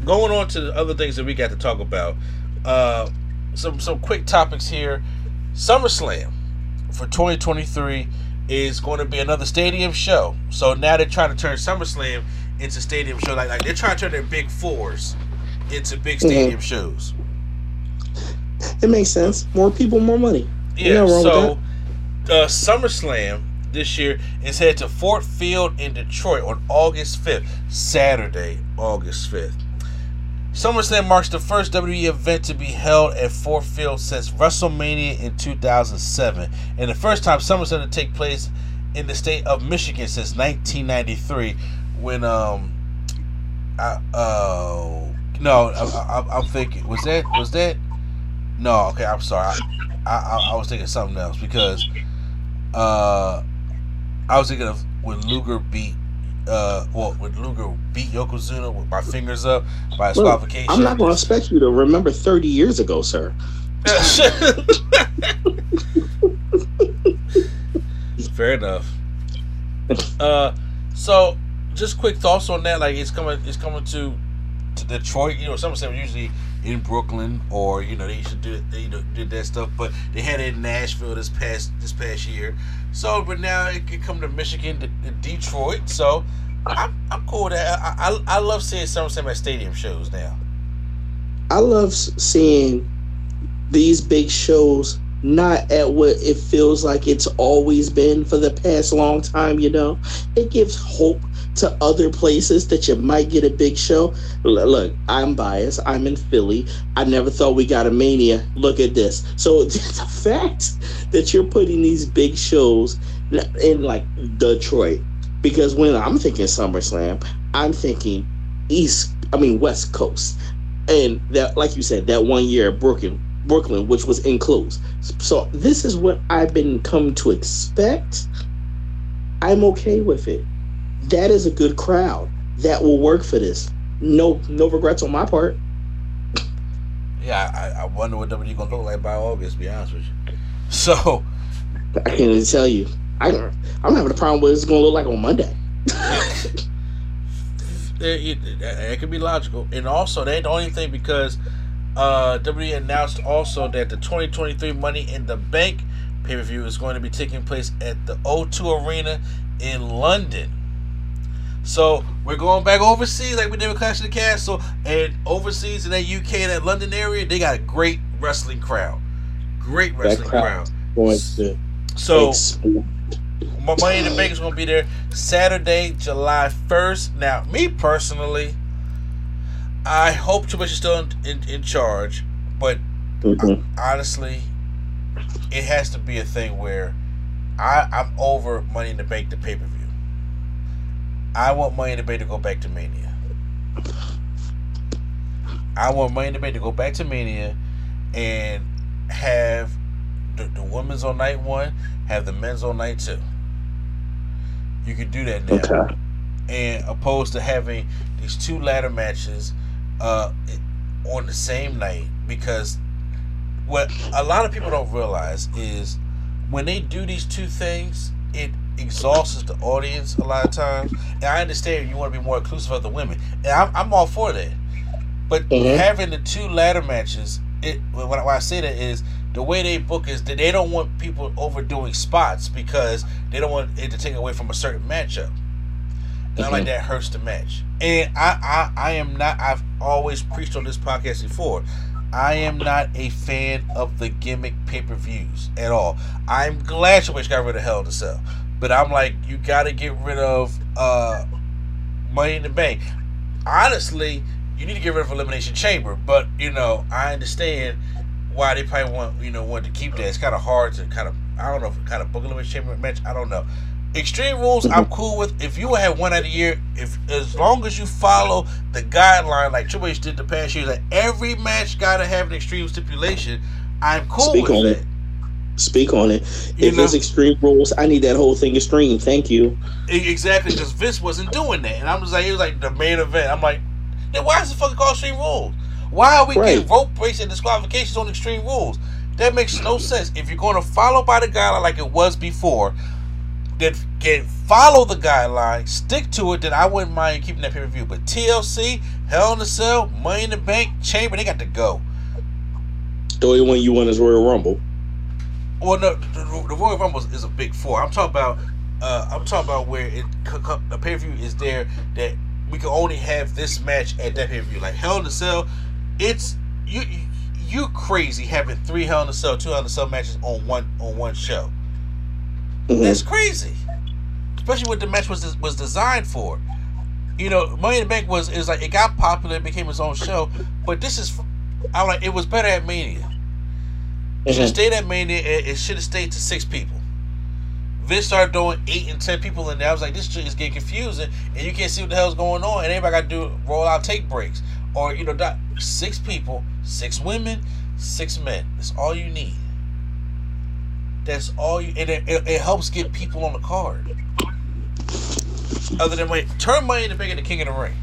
Going on to the other things that we got to talk about. Uh, some some quick topics here. SummerSlam. For 2023 is going to be another stadium show. So now they're trying to turn SummerSlam into stadium show. Like, like they're trying to turn their big fours into big Mm-hmm. stadium shows. It makes sense. More people, more money. Yeah. So uh, SummerSlam this year is headed to Ford Field in Detroit on August 5th, Saturday, August 5th. SummerSlam marks the first WWE event to be held at Ford Field since WrestleMania in 2007, and the first time SummerSlam to take place in the state of Michigan since 1993, when um, I, uh, no, I, I, I'm thinking was that was that? No, okay, I'm sorry, I, I, I was thinking something else because uh, I was thinking of when Luger beat uh, well, when Luger beat Yokozuna with my fingers up by disqualification. I'm not going to expect you to remember 30 years ago, sir. Fair enough. Uh, so just quick thoughts on that. Like it's coming, it's coming to to Detroit. You know, some of them usually in Brooklyn or you know they used to do they did that stuff, but they had it in Nashville this past this past year. So, but now it could come to Michigan, to, to Detroit. So. I'm, I'm cool with that. I, I, I love seeing SummerSlam at stadium shows now. I love seeing these big shows not at what it feels like it's always been for the past long time, you know? It gives hope to other places that you might get a big show. Look, I'm biased. I'm in Philly. I never thought we got a mania. Look at this. So the fact that you're putting these big shows in like Detroit, because when I'm thinking SummerSlam, I'm thinking East, I mean West Coast, and that, like you said, that one year at Brooklyn, Brooklyn, which was enclosed. So this is what I've been come to expect. I'm okay with it. That is a good crowd. That will work for this. No, no regrets on my part. Yeah, I, I wonder what WWE gonna look like by August. To be honest with you. So I can't even tell you. I, I'm having a problem with it's going to look like on Monday. it, it, it could be logical, and also that ain't the only thing because uh, WWE announced also that the 2023 Money in the Bank pay per view is going to be taking place at the O2 Arena in London. So we're going back overseas like we did with Clash of the Castle, and overseas in that UK that London area, they got a great wrestling crowd, great wrestling crowd. crowd going to So explode. my money in the bank is gonna be there Saturday, July first. Now, me personally, I hope Triple H is still in, in, in charge, but Mhm. honestly, it has to be a thing where I, I'm over Money in the Bank, the pay per view. I want Money in the Bank to go back to Mania. I want Money in the Bank to go back to Mania and have the, the women's on night one, have the men's on night two. You could do that now Okay. and opposed to having these two ladder matches uh, on the same night because what a lot of people don't realize is when they do these two things it exhausts the audience a lot of times and i understand you want to be more inclusive of the women and i'm, I'm all for that but Mhm. having the two ladder matches it when I, when I say that is the way they book is that they don't want people overdoing spots because they don't want it to take away from a certain matchup and I'm like that hurts the match. And I, I, I am not. I've always preached on this podcast before. I am not a fan of the gimmick pay per views at all. I'm glad Triple H got rid of Hell a Cell, but I'm like, you got to get rid of uh, Money in the Bank. Honestly, you need to get rid of Elimination Chamber, but you know, I understand why they probably want you know want to keep that. It's kind of hard to kind of I don't know kind of book Elimination Chamber match. I don't know. Extreme rules, I'm cool with. If you have one out a year, if as long as you follow the guideline like Triple H did the past years, that every match gotta have an extreme stipulation. I'm cool Speak with on that. it. Speak on it. You if know- it's extreme rules, I need that whole thing extreme. Thank you. Exactly, because Vince wasn't doing that, and I'm just like, it was like the main event. I'm like, then why is it fucking called Extreme Rules? Why are we Right. getting rope breaks and disqualifications on Extreme Rules? That makes no sense. If you're going to follow by the guideline like it was before, then get follow the guideline, stick to it. Then I wouldn't mind keeping that pay per view. But TLC, Hell in the Cell, Money in the Bank, Chamber, they got to go. The only one you want is Royal Rumble. Well, no, the, the Royal Rumble is a big four. I'm talking about. Uh, I'm talking about where it the pay per view is there that we can only have this match at that pay per view. Like Hell in a Cell, it's you you crazy having three Hell in a Cell, two Hell in a Cell matches on one on one show. Mm-hmm. That's crazy, especially what the match was was designed for. You know, Money in the Bank was is like it got popular, it became its own show, but this is, I like it was better at Mania. It should have mm-hmm. stayed at Mania. It, it should have stayed to six people. Vince started doing eight and ten people in there. I was like, this shit is getting confusing, and you can't see what the hell's going on. And everybody got to do roll out take breaks, or you know, six people, six women, six men. That's all you need. That's all you, and it, it, it helps get people on the card. Other than wait, turn money into bigger the King of the Ring.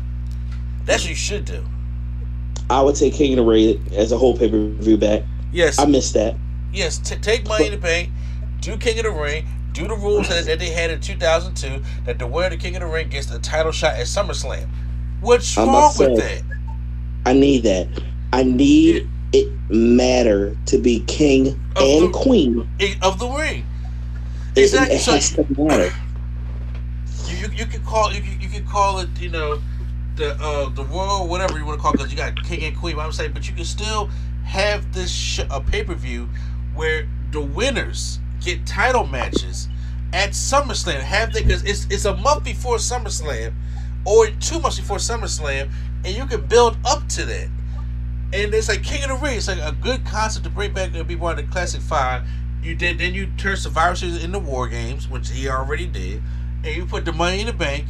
That's what you should do. I would take King of the Ring as a whole pay per view back. Yes, I missed that. Yes, t- take Money in the Bank, do King of the Ring, do the rules that, that they had in 2002 that the winner of the King of the Ring gets the title shot at SummerSlam. What's I'm wrong with that? I need that. I need it, it matter to be king and the, queen of the ring. Exactly. It, it has so, to matter. You, you, you can call you, you can call it you know the uh the royal whatever you want to call it because you got king and queen. I'm saying, but you can still have this sh- a pay per view where the winners get title matches at SummerSlam. Have they? Because it's it's a month before SummerSlam, or two months before SummerSlam, and you can build up to that. And it's like King of the Ring. It's like a good concept to bring back and be one of the classic five. You did then you turn Survivor Series into War Games, which he already did, and you put the Money in the Bank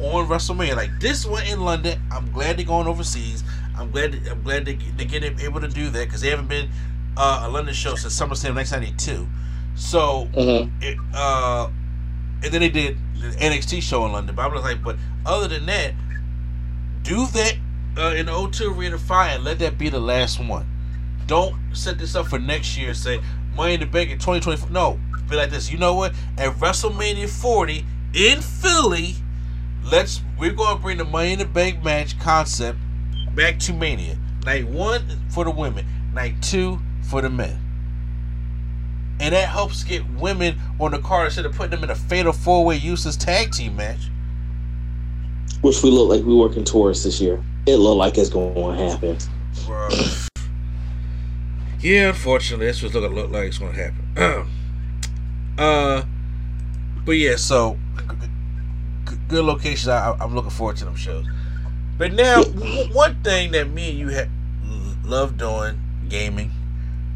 on WrestleMania. Like this one in London. I'm glad they're going overseas. I'm glad. I'm glad they they get able to do that because they haven't been uh, a London show since SummerSlam 1992. So, mm-hmm. it, uh, and then they did the NXT show in London. But I was like, but other than that, do that uh, in the O2 Arena Fire and let that be the last one. Don't set this up for next year. Say Money in the Bank in 2024. No, be like this. You know what? At WrestleMania 40 in Philly, let's we're going to bring the Money in the Bank match concept back to Mania. Night one for the women, night two for the men. And that helps get women on the card instead of putting them in a fatal four way useless tag team match. Which we look like we're working towards this year. It look like it's going to happen. Bro. yeah, unfortunately, that's what it look like it's going to happen. uh, but yeah, so good locations. I, I'm looking forward to them shows. But now, one thing that me and you have love doing, gaming,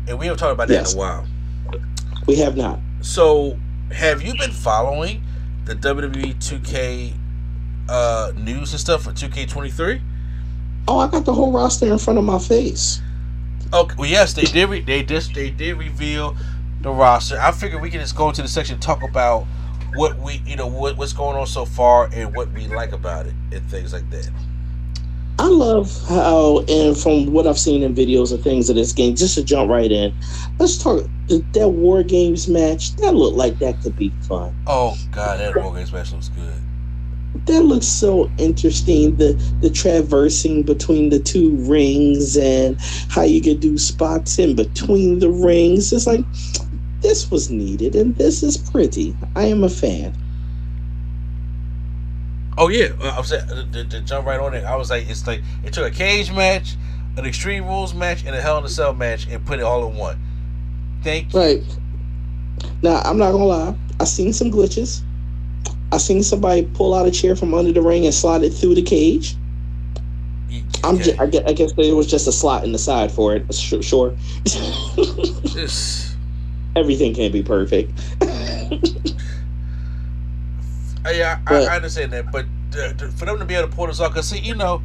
and we haven't talked about that yes. in a while. We have not. So, have you been following the WWE 2K uh, news and stuff for 2K23? Oh, I got the whole roster in front of my face. Okay, well, yes, they did. Re- they just they did reveal the roster. I figured we can just go into the section talk about what we you know what, what's going on so far and what we like about it and things like that. I love how, and from what I've seen in videos and things of this game, just to jump right in, let's talk that War Games match. That looked like that could be fun. Oh God, that War Games match looks good. That looks so interesting. The the traversing between the two rings and how you could do spots in between the rings. It's like this was needed and this is pretty. I am a fan. Oh yeah, uh, I was saying uh, to, to, jump right on it. I was like, it's like it took a cage match, an Extreme Rules match, and a Hell in a Cell match, and put it all in one. Thank you. Right. Now I'm not gonna lie. I seen some glitches. I seen somebody pull out a chair from under the ring and slide it through the cage. I'm just, I, guess, I guess there was just a slot in the side for it. Sure. Everything can't be perfect. yeah, I, I, understand that, but uh, for them to be able to pull this off, because see, you know,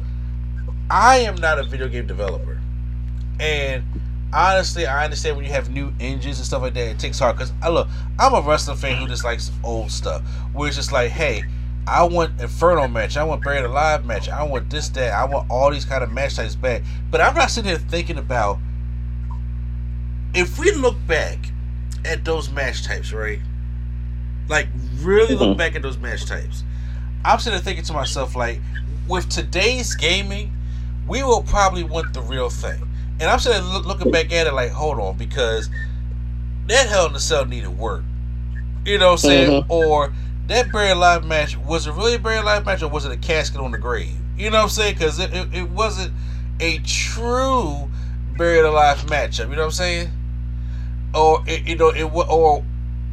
I am not a video game developer, and honestly, I understand when you have new engines and stuff like that, it takes hard. Because I look, I'm a wrestling fan who just likes old stuff, where it's just like, hey, I want Inferno match, I want Buried Alive match, I want this, that, I want all these kind of match types back. But I'm not sitting here thinking about if we look back at those match types, right? Like really look mm-hmm. back at those match types. I'm sitting there thinking to myself, like, with today's gaming, we will probably want the real thing. And I'm sitting look, looking back at it like, hold on, because that Hell in a Cell needed work. You know what I'm saying? Mhm. Or that buried alive match was it really a buried alive match or was it a casket on the grave? You know what I'm saying? Because it, it, it wasn't a true buried alive matchup. You know what I'm saying? Or it, you know it or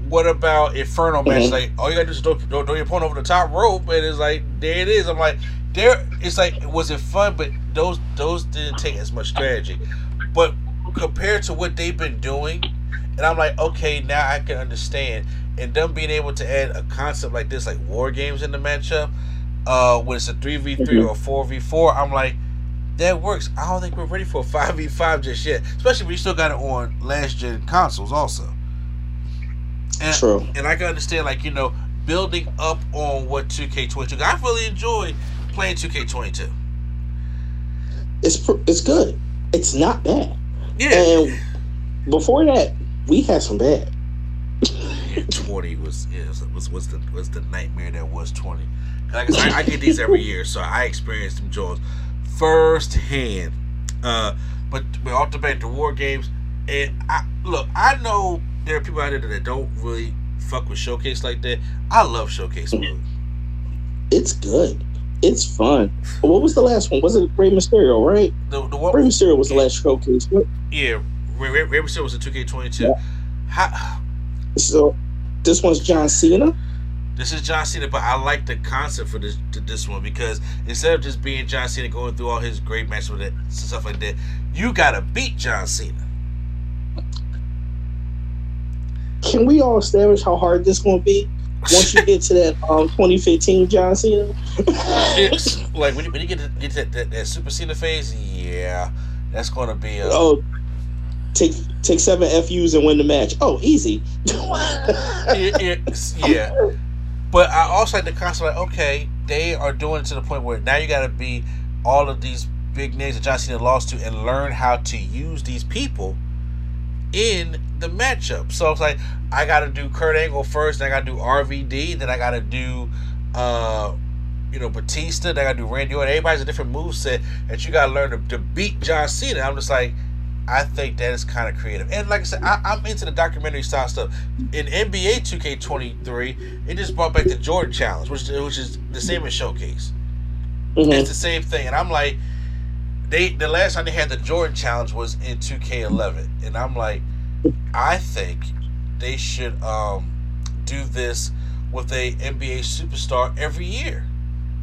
what about Inferno match? Mhm. Like all you gotta do is throw, throw, throw your opponent over the top rope, and it's like there it is. I'm like there. It's like was it fun? But those those didn't take as much strategy. But compared to what they've been doing, and I'm like, okay, now I can understand. And them being able to add a concept like this, like war games in the matchup, uh, when it's a three v three Mhm. or four v four, I'm like, that works. I don't think we're ready for a five v five just yet, especially when you still got it on last gen consoles also. And, True. and I can understand, like you know, building up on what 2K22. I really enjoy playing 2K22. It's it's good. It's not bad. Yeah, And before that, we had some bad. 20 was yeah, was, was the was the nightmare that was 20. Like I, said, I, I get these every year, so I experienced them joys firsthand. Uh, but we the bat, the war games, and I look, I know there are people out there that don't really fuck with showcase like that. I love showcase mode. It's good. It's fun. What was the last one? Was it Rey Mysterio, right? The the one, Rey Mysterio was the last showcase. What- yeah, Rey, Rey, Rey Mysterio was in 2K22. Yeah. How, So this one's John Cena. This is John Cena, but I like the concept for this to this one because instead of just being John Cena going through all his great matches with it stuff like that, you gotta beat John Cena. Can we all establish how hard this going to be once you get to that um 2015 John Cena? It's like when you, when you get to, get to that, that, that Super Cena phase, yeah, that's gonna be a oh, take take seven FUs and win the match. Oh, easy. it, it's, yeah. But I also like the concept like, okay, they are doing it to the point where now you gotta be all of these big names that John Cena lost to and learn how to use these people in the matchup. So it's like I gotta do Kurt Angle first, then I gotta do RVD, then I gotta do uh you know Batista, then I gotta do Randy Orton. Everybody's a different move set that you gotta learn to, to beat John Cena. I'm just like I think that is kind of creative. And like I said, I, I'm into the documentary style stuff. In NBA 2K23, it just brought back the Jordan Challenge, which which is the same as Showcase. Mhm. It's the same thing, and I'm like, they the last time they had the Jordan Challenge was in 2K11, and I'm like, I think they should um do this with a NBA superstar every year.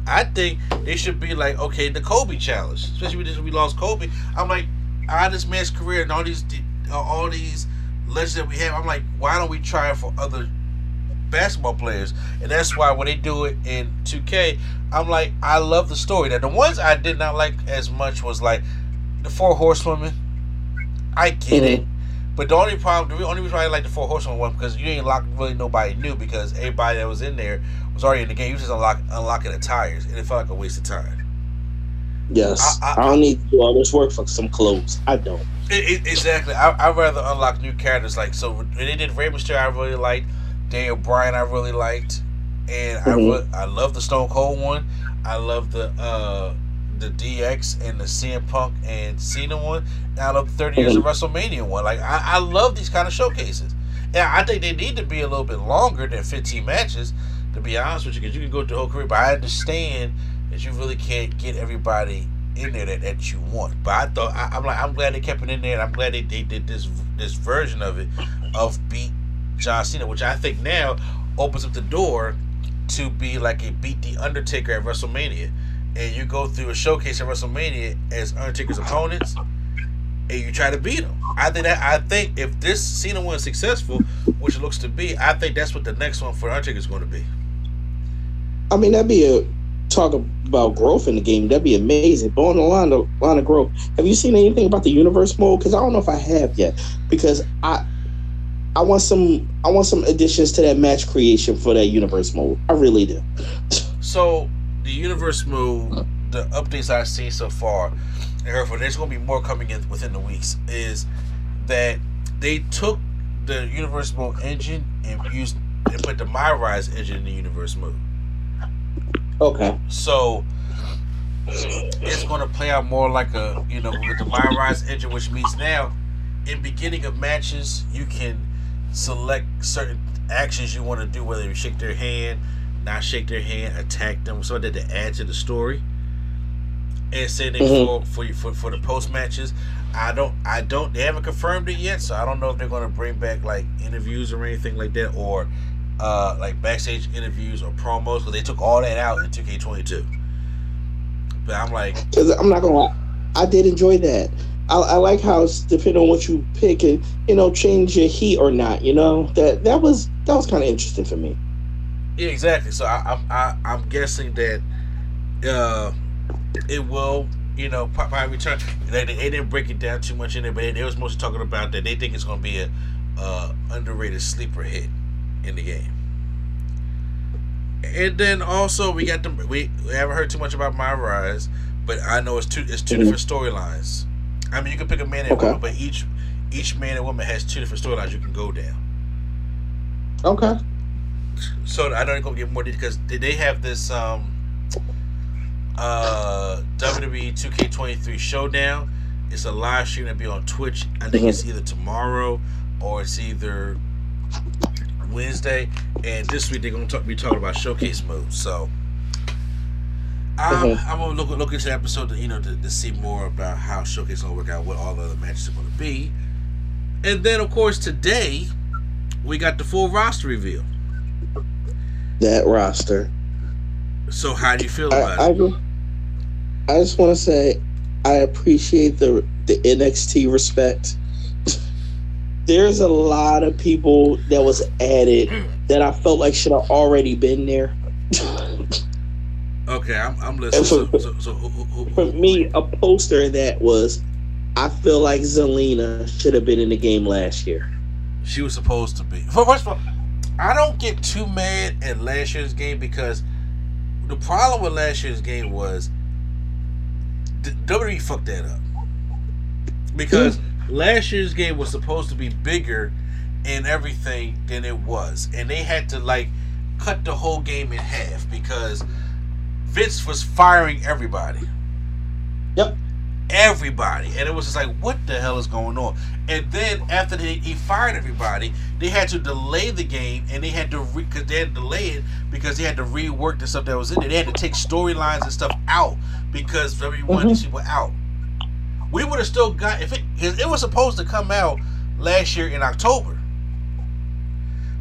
I think they should be like, okay, the Kobe Challenge, especially because we lost Kobe. I'm like, out this man's career and all these uh, all these legends that we have, I'm like, why don't we try it for other basketball players? And that's why when they do it in 2K, I'm like, I love the story. Now the ones I did not like as much was like the Four Horsewomen. I get it, mm-hmm. but the only problem, the only reason why I like the Four Horsewomen one because you ain't locked really nobody new because everybody that was in there was already in the game. You just unlock, unlocking the tires, and it felt like a waste of time. Yes, I- I, I- don't need to do all this work for some clothes. I don't. It, it, exactly. I, I'd rather unlock new characters. Like so, when they did Rey Mysterio, I really liked. Daniel Bryan, I really liked, and I Mhm. re- I love the Stone Cold one. I love the uh the DX and the CM Punk and Cena one. And I love the 30 years of WrestleMania one. Like I, I love these kind of showcases, and I think they need to be a little bit longer than 15 matches. To be honest with you, because you can go through the whole career, but I understand that you really can't get everybody in there that, that you want. But I thought I, I'm like I'm glad they kept it in there, and I'm glad they, they did this this version of it of beat John Cena, which I think now opens up the door to be like a beat the Undertaker at WrestleMania, and you go through a showcase at WrestleMania as Undertaker's opponents, and you try to beat them. I think that I think if this Cena one is successful, which it looks to be, I think that's what the next one for Undertaker is going to be. I mean, that'd be a talk about growth in the game. That'd be amazing. But on the line of line of growth, have you seen anything about the universe mode? Because I don't know if I have yet. Because I I want some I want some additions to that match creation for that universe mode. I really do. So the universe mode, the updates I've seen so far, and therefore there's going to be more coming in within the weeks. Is that they took the universe mode engine and used and put the My Rise engine in the universe mode. Okay. So it's going to play out more like a you know with the My Rise engine, which means now in beginning of matches you can select certain actions you want to do, whether you shake their hand, not shake their hand, attack them, so that to add to the story. And same thing Mhm. for, for for for the post matches. I don't I don't they haven't confirmed it yet, so I don't know if they're gonna bring back like interviews or anything like that, or uh like backstage interviews or promos. Because they took all that out in 2K22. But I'm like, Because I'm not gonna lie, I did enjoy that. I, I like how it's depending on what you pick and you know change your heat or not. You know that that was that was kind of interesting for me. Yeah, exactly. So I, I'm I, I'm guessing that uh, it will, you know, pro- probably return. They, they didn't break it down too much in there, but they, they was mostly talking about that they think it's going to be a uh, underrated sleeper hit in the game. And then also we got the we, we haven't heard too much about My Rise, but I know it's two it's 2 Mhm. different storylines. I mean, you can pick a man and Okay. woman, but each each man and woman has two different storylines you can go down. Okay. so I they're gonna get more details because they have this um uh WWE 2K23 showdown. It's a live stream that'll be on Twitch. I think it's either tomorrow or it's either Wednesday. And this week they're gonna talk, be talking about showcase moves. So I'm, Mhm. I'm gonna look look into the episode to you know to, to see more about how showcase gonna work out, what all the other matches are gonna be. And then of course today we got the full roster reveal. That roster. So how do you feel I about I, it? I just want to say I appreciate the the NXT respect. There's a lot of people that was added that I felt like should have already been there. Okay, I'm, I'm listening. So, so, so who, who, who, For me, a poster that was, I feel like Zelina should have been in the game last year. she was supposed to be. First of all, I don't get too mad at last year's game because the problem with last year's game was WWE fucked that up. Because mm. last year's game was supposed to be bigger and everything than it was, and they had to like cut the whole game in half because Vince was firing everybody. Yep. Everybody, and it was just like, what the hell is going on? And then after they, he fired everybody, they had to delay the game, and they had to because they had to delay it because they had to rework the stuff that was in it. They had to take storylines and stuff out because wanted these people out. We would have still got if it 'cause it was supposed to come out last year in October.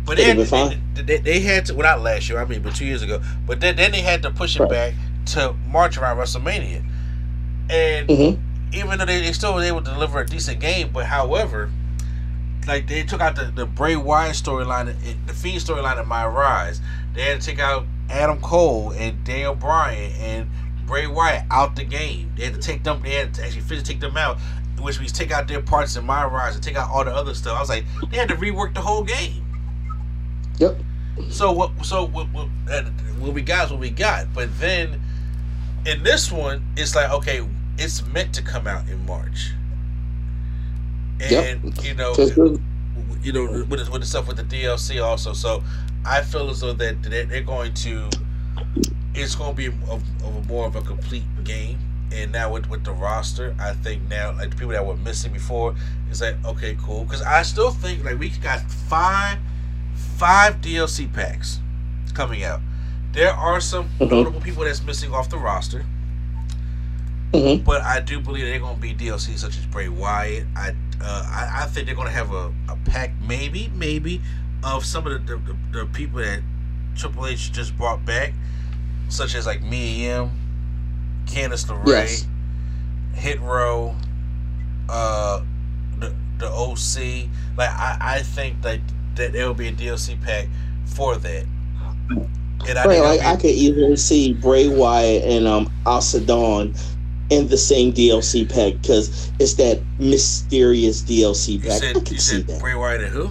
But they had, they, they, they had to, well, not last year, I mean, but two years ago. But then, then they had to push it Right. back to March around WrestleMania. And Mhm. even though they, they still were able to deliver a decent game, but however, like they took out the, the Bray Wyatt storyline, the Fiend storyline in My Rise. They had to take out Adam Cole and Daniel Bryan and Bray Wyatt out the game. They had to take them. They had to actually physically take them out, which means take out their parts in My Rise and take out all the other stuff. I was like, they had to rework the whole game. Yep. So what? So what? What, what we got is what we got. But then in this one, it's like okay, it's meant to come out in March, and you know, you know, with the, with the stuff with the DLC also. So I feel as though that they're, going to, it's going to be a, of a more of a complete game. And now with, with the roster, I think now like the people that were missing before, it's like okay, cool. Because I still think like we got five five DLC packs coming out. There are some Mhm. notable people that's missing off the roster. Mhm. But I do believe they're going to be DLC such as Bray Wyatt. I uh, I, I think they're going to have a, a pack, maybe, maybe, of some of the, the, the people that Triple H just brought back, such as like Mia Yim, Candice LeRae, Yes. Hit Row, uh, the, the OC. Like, I, I think that, that there will be a DLC pack for that. And I Right, like I could easily see Bray Wyatt and um Isla Dawn in the same DLC pack because it's that mysterious DLC pack. I said, could you see said that. Bray Wyatt and who?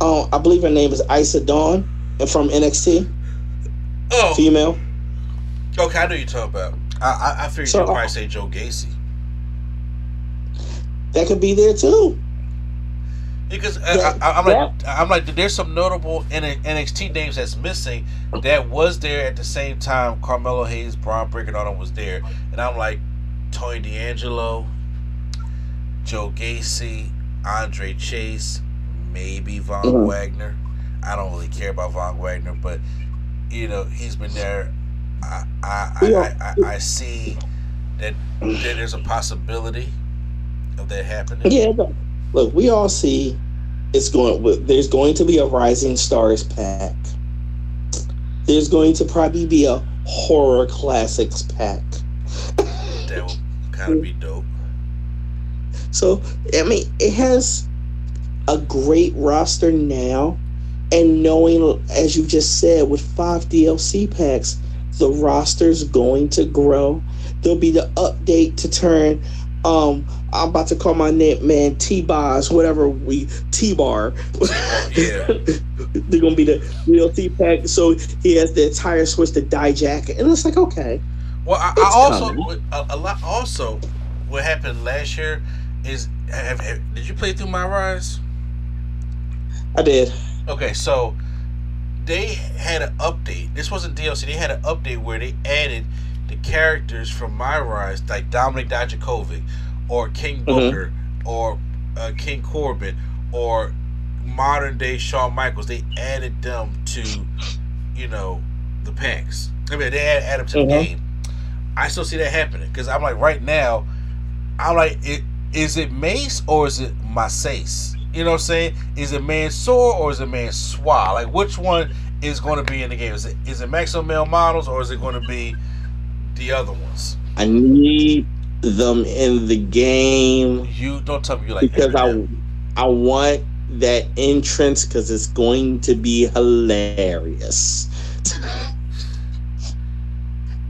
Oh, I believe her name is Isla Dawn and from NXT, Oh, female. Okay, I know you're talking about. I I, I figured So, you'd probably uh, say Joe Gacy That could be there too. Because Yeah, I, I, I'm like I'm like there's some notable NXT names that's missing that was there at the same time. Carmelo Hayes, Bron Breakker, and all them was there, and I'm like Tony D'Angelo, Joe Gacy, Andre Chase, maybe Von Mhm. Wagner. I don't really care about Von Wagner, but you know he's been there. I I, I, Yeah. I, I, I see that, that there's a possibility of that happening. Yeah, look, we all see it's going. There's going to be a Rising Stars pack. There's going to probably be a horror classics pack. That would kind of be dope. So I mean, it has a great roster now, and knowing, as you just said, with five DLC packs, the roster's going to grow. There'll be the update to turn. Um, I'm about to call my name, man, T Bars, whatever we T Bar. Yeah. They're gonna be the real T Pack. so he has the entire switch to die jacket, and it's like okay, Well, I, I also coming. a, a lot. Also, what happened last year is have, have, did you play through my rise? I did. Okay, so they had an update. This wasn't DLC. They had an update where they added the characters from My Rise, like Dominik Dijakovic, or King Booker, or uh, King Corbin, or modern day Shawn Michaels. They added them to, you know, the packs. I mean, they add, add them to Mhm. the game. I still see that happening because I'm like, right now, I'm like, it, is it Mace or is it Masace? You know what I'm saying? Is it Mansoor or is it Mansoir? Like, which one is going to be in the game? Is it is it Maximum Male Models or is it going to be the other ones? I need them in the game You don't tell me you like because I I want that entrance because it's going to be hilarious.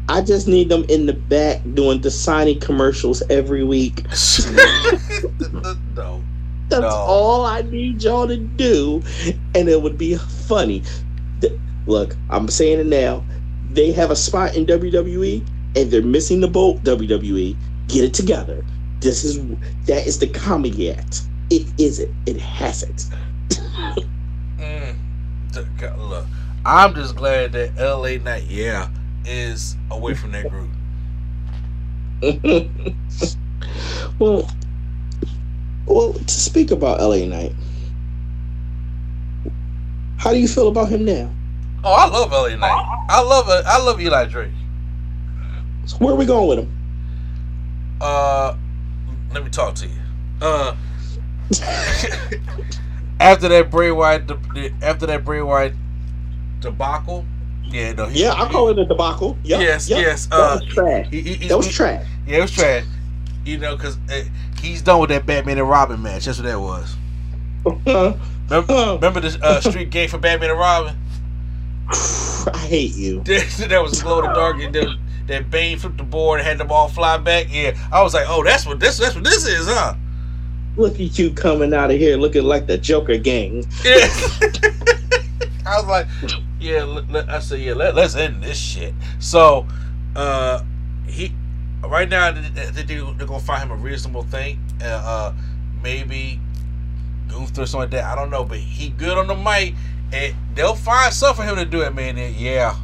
I just need them in the back doing the signing commercials every week. no. That's No. all I need y'all to do, and it would be funny. Look, I'm saying it now. They have a spot in WWE, and they're missing the boat. WWE, get it together. This is that is the comedy act. It isn't. It hasn't. Mm. Look, I'm just glad that LA Knight, yeah, is away from that group. well, well. To speak about LA Knight, how do you feel about him now? Oh, I love LA Knight. I love it. I love Eli Drake. So where are we going with him? Uh, let me talk to you. Uh, after that Bray Wyatt, after that Bray Wyatt debacle, yeah, no, he, Yeah, I call it a debacle. Yep, Yes, yep. yes, That uh, was trash. he- he- he's- that was he- trash. Yeah, it was trash. You know, because uh, he's done with that Batman and Robin match. That's what that was. Remember, remember the uh, street game for Batman and Robin? I hate you. that was glow in the dark, and then that Bane flipped the board and had the ball fly back. Yeah, I was like, oh, that's what this that's what this is, huh? Look at you coming out of here looking like the Joker gang. Yeah. I was like, yeah. I said, yeah. Let, let's end this shit. So, uh, he right now they, they, they're gonna find him a reasonable thing. Uh, uh maybe Gunther or something like that. I don't know, but he good on the mic, and they'll find something for him to do it, man. Yeah.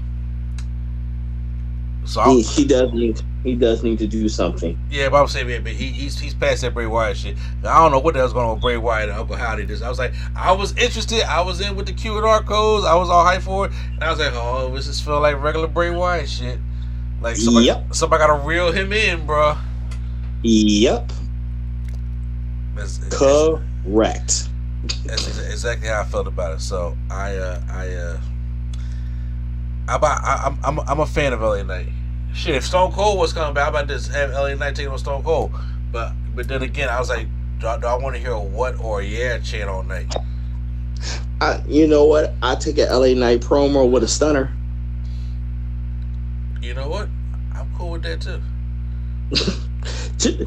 So He, he does need he does need to do something. yeah, but I'm saying, man, but he, he's he's past that Bray Wyatt shit. I don't know what the hell's going on with Bray Wyatt and Uncle Howdy. This I was like, I was interested. I was in with the Q and R codes. I was all hyped for it, and I was like, oh, this just feel like regular Bray Wyatt shit. Like somebody, Yep. somebody got to reel him in, bro. Yep, That's, correct. that's exactly how I felt about it. So I, uh, I, uh, I, I, I'm, I'm, I'm a fan of LA Knight. Shit, if Stone Cold was coming back, how about this? Have LA Knight taking on Stone Cold, but but then again, I was like, do I, do I want to hear a what or a yeah chant all night? I, you know what? I take an LA Knight promo with a stunner. You know what? I'm cool with that too.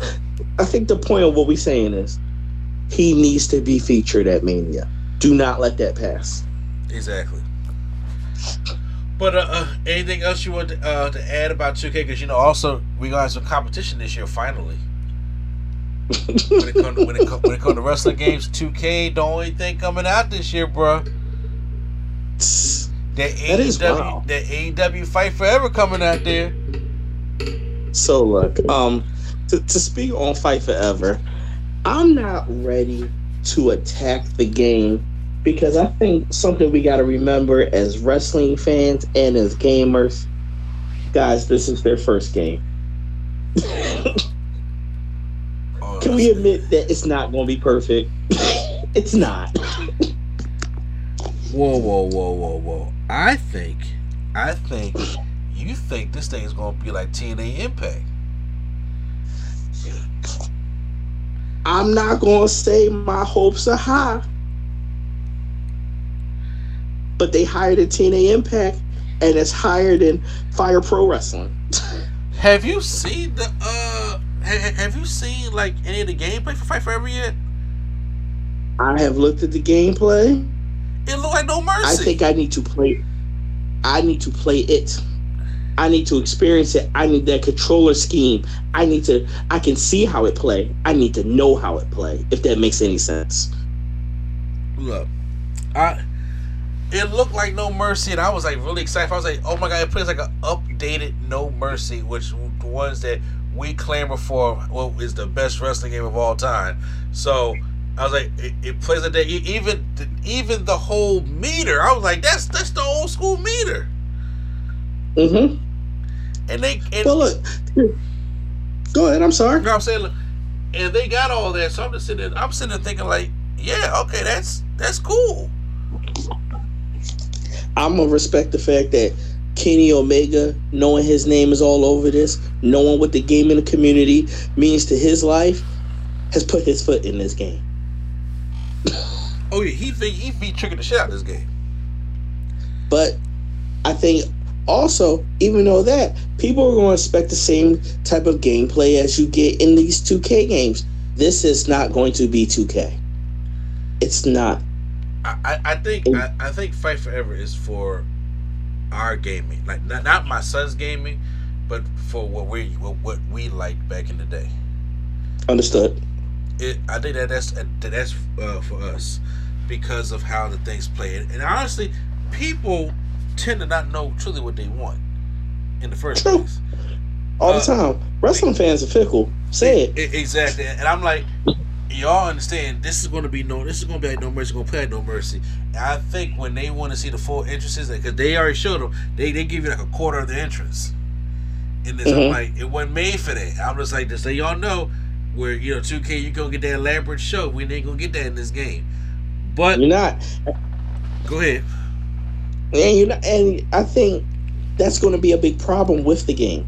I think the point of what we're saying is he needs to be featured at Mania. Do not let that pass. Exactly. But uh, uh, anything else you want to, uh, to add about 2K? Because you know, also we gonna have some competition this year. Finally, when it comes when it come, when it comes to wrestling games, 2K the only thing coming out this year, bro. That That is AEW, wild. that AEW Fight Forever coming out there. So look, um, to, to speak on Fight Forever, I'm not ready to attack the game because I think something we got to remember as wrestling fans and as gamers, guys, this is their first game. Oh, Can we admit that it's not going to be perfect? it's not. Whoa, whoa, whoa, whoa, whoa! I think, I think, you think this thing is gonna be like TNA Impact. I'm not going to say my hopes are high. But they hired a TNA Impact and it's higher than Fire Pro Wrestling. Have you seen the uh? ha- Have you seen like any of the gameplay for Fight Forever yet? I have looked at the gameplay. It looked like no mercy. I think I need to play. I need to play it. I need to experience it. I need that controller scheme. I need to. I can see how it play. I need to know how it play. If that makes any sense. Look, I. It looked like No Mercy, and I was like really excited. I was like, "Oh my god!" It plays like an updated No Mercy, which the ones that we clamor for. Well, is the best wrestling game of all time. So I was like, it, it plays a day. Even even the whole meter, I was like, "That's that's the old school meter." Mm-hmm. And they and Well, look. Go ahead. I'm sorry. I'm saying? Look, And they got all that, so I'm just sitting there, I'm sitting there thinking like, yeah, okay, that's that's cool. I'm gonna respect the fact that Kenny Omega, knowing his name is all over this, knowing what the gaming community means to his life, has put his foot in this game. Oh yeah, he be he be tricking the shit out of this game. But I think also, even though that, people are going to expect the same type of gameplay as you get in these 2K games. This is not going to be 2K. It's not. I, I, think I, I think Fight Forever is for our gaming, like not, not my son's gaming, but for what we what, what we liked back in the day. Understood. It, I think that that's that that's uh, for us because of how the things play. And, honestly, people tend to not know truly what they want in the first True. place. All Uh, the time. Wrestling fans are fickle. Say it. E- Exactly, and I'm like, y'all understand this is going to be no, this is going to be like no mercy, going to play like no mercy. And I think when they want to see the full entrances, because they already showed them, they they give you like a quarter of the entrance. And this, I'm Mhm. like, it wasn't made for that. I'm just like, just so y'all know, where you know 2K, you gonna get that elaborate show. We ain't gonna get that in this game. But You're not. go ahead. And you know, and I think that's going to be a big problem with the game.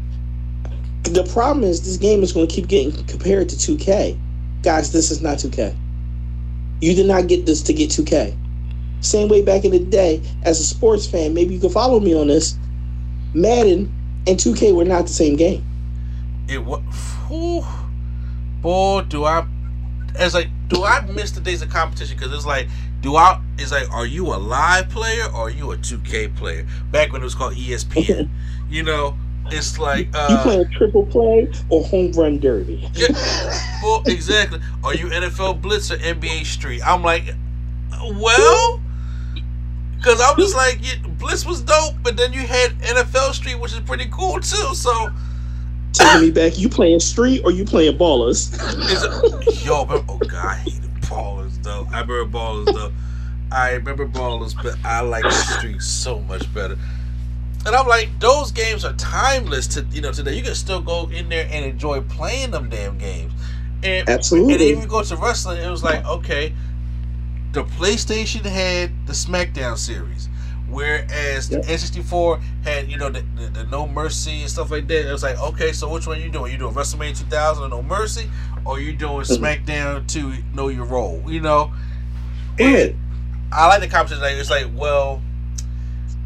The problem is this game is going to keep getting compared to 2K. Guys, this is not 2K. You did not get this to get 2K. Same way back in the day, as a sports fan, maybe you can follow me on this. Madden and 2K were not the same game. It was, boy, do I? It's like, do I miss the days of competition? Because it's like, do I? It's like, are you a live player or are you a 2K player? Back when it was called ESPN, you know, it's like, you uh, playing triple play or home run derby. yeah, well, exactly. Are you NFL Blitz or NBA Street? I'm like, well, because I'm just like, yeah, Blitz was dope, but then you had NFL Street, which is pretty cool too. So. Taking me back, you playing street or you playing ballers? It, yo, remember, oh god, I hated ballers though. I remember ballers though. I remember ballers, but I like street so much better. And I'm like, those games are timeless to you know today. You can still go in there and enjoy playing them damn games. And Absolutely. And even go to wrestling, it was like, okay, the PlayStation had the SmackDown series. Whereas Yep. the N64 had, you know, the, the, the No Mercy and stuff like that. It was like, okay, so which one are you doing? You doing WrestleMania 2000 or No Mercy? Or you doing Mhm. SmackDown to Know Your Role? You know? Right. I like the competition. Like, it's like, well,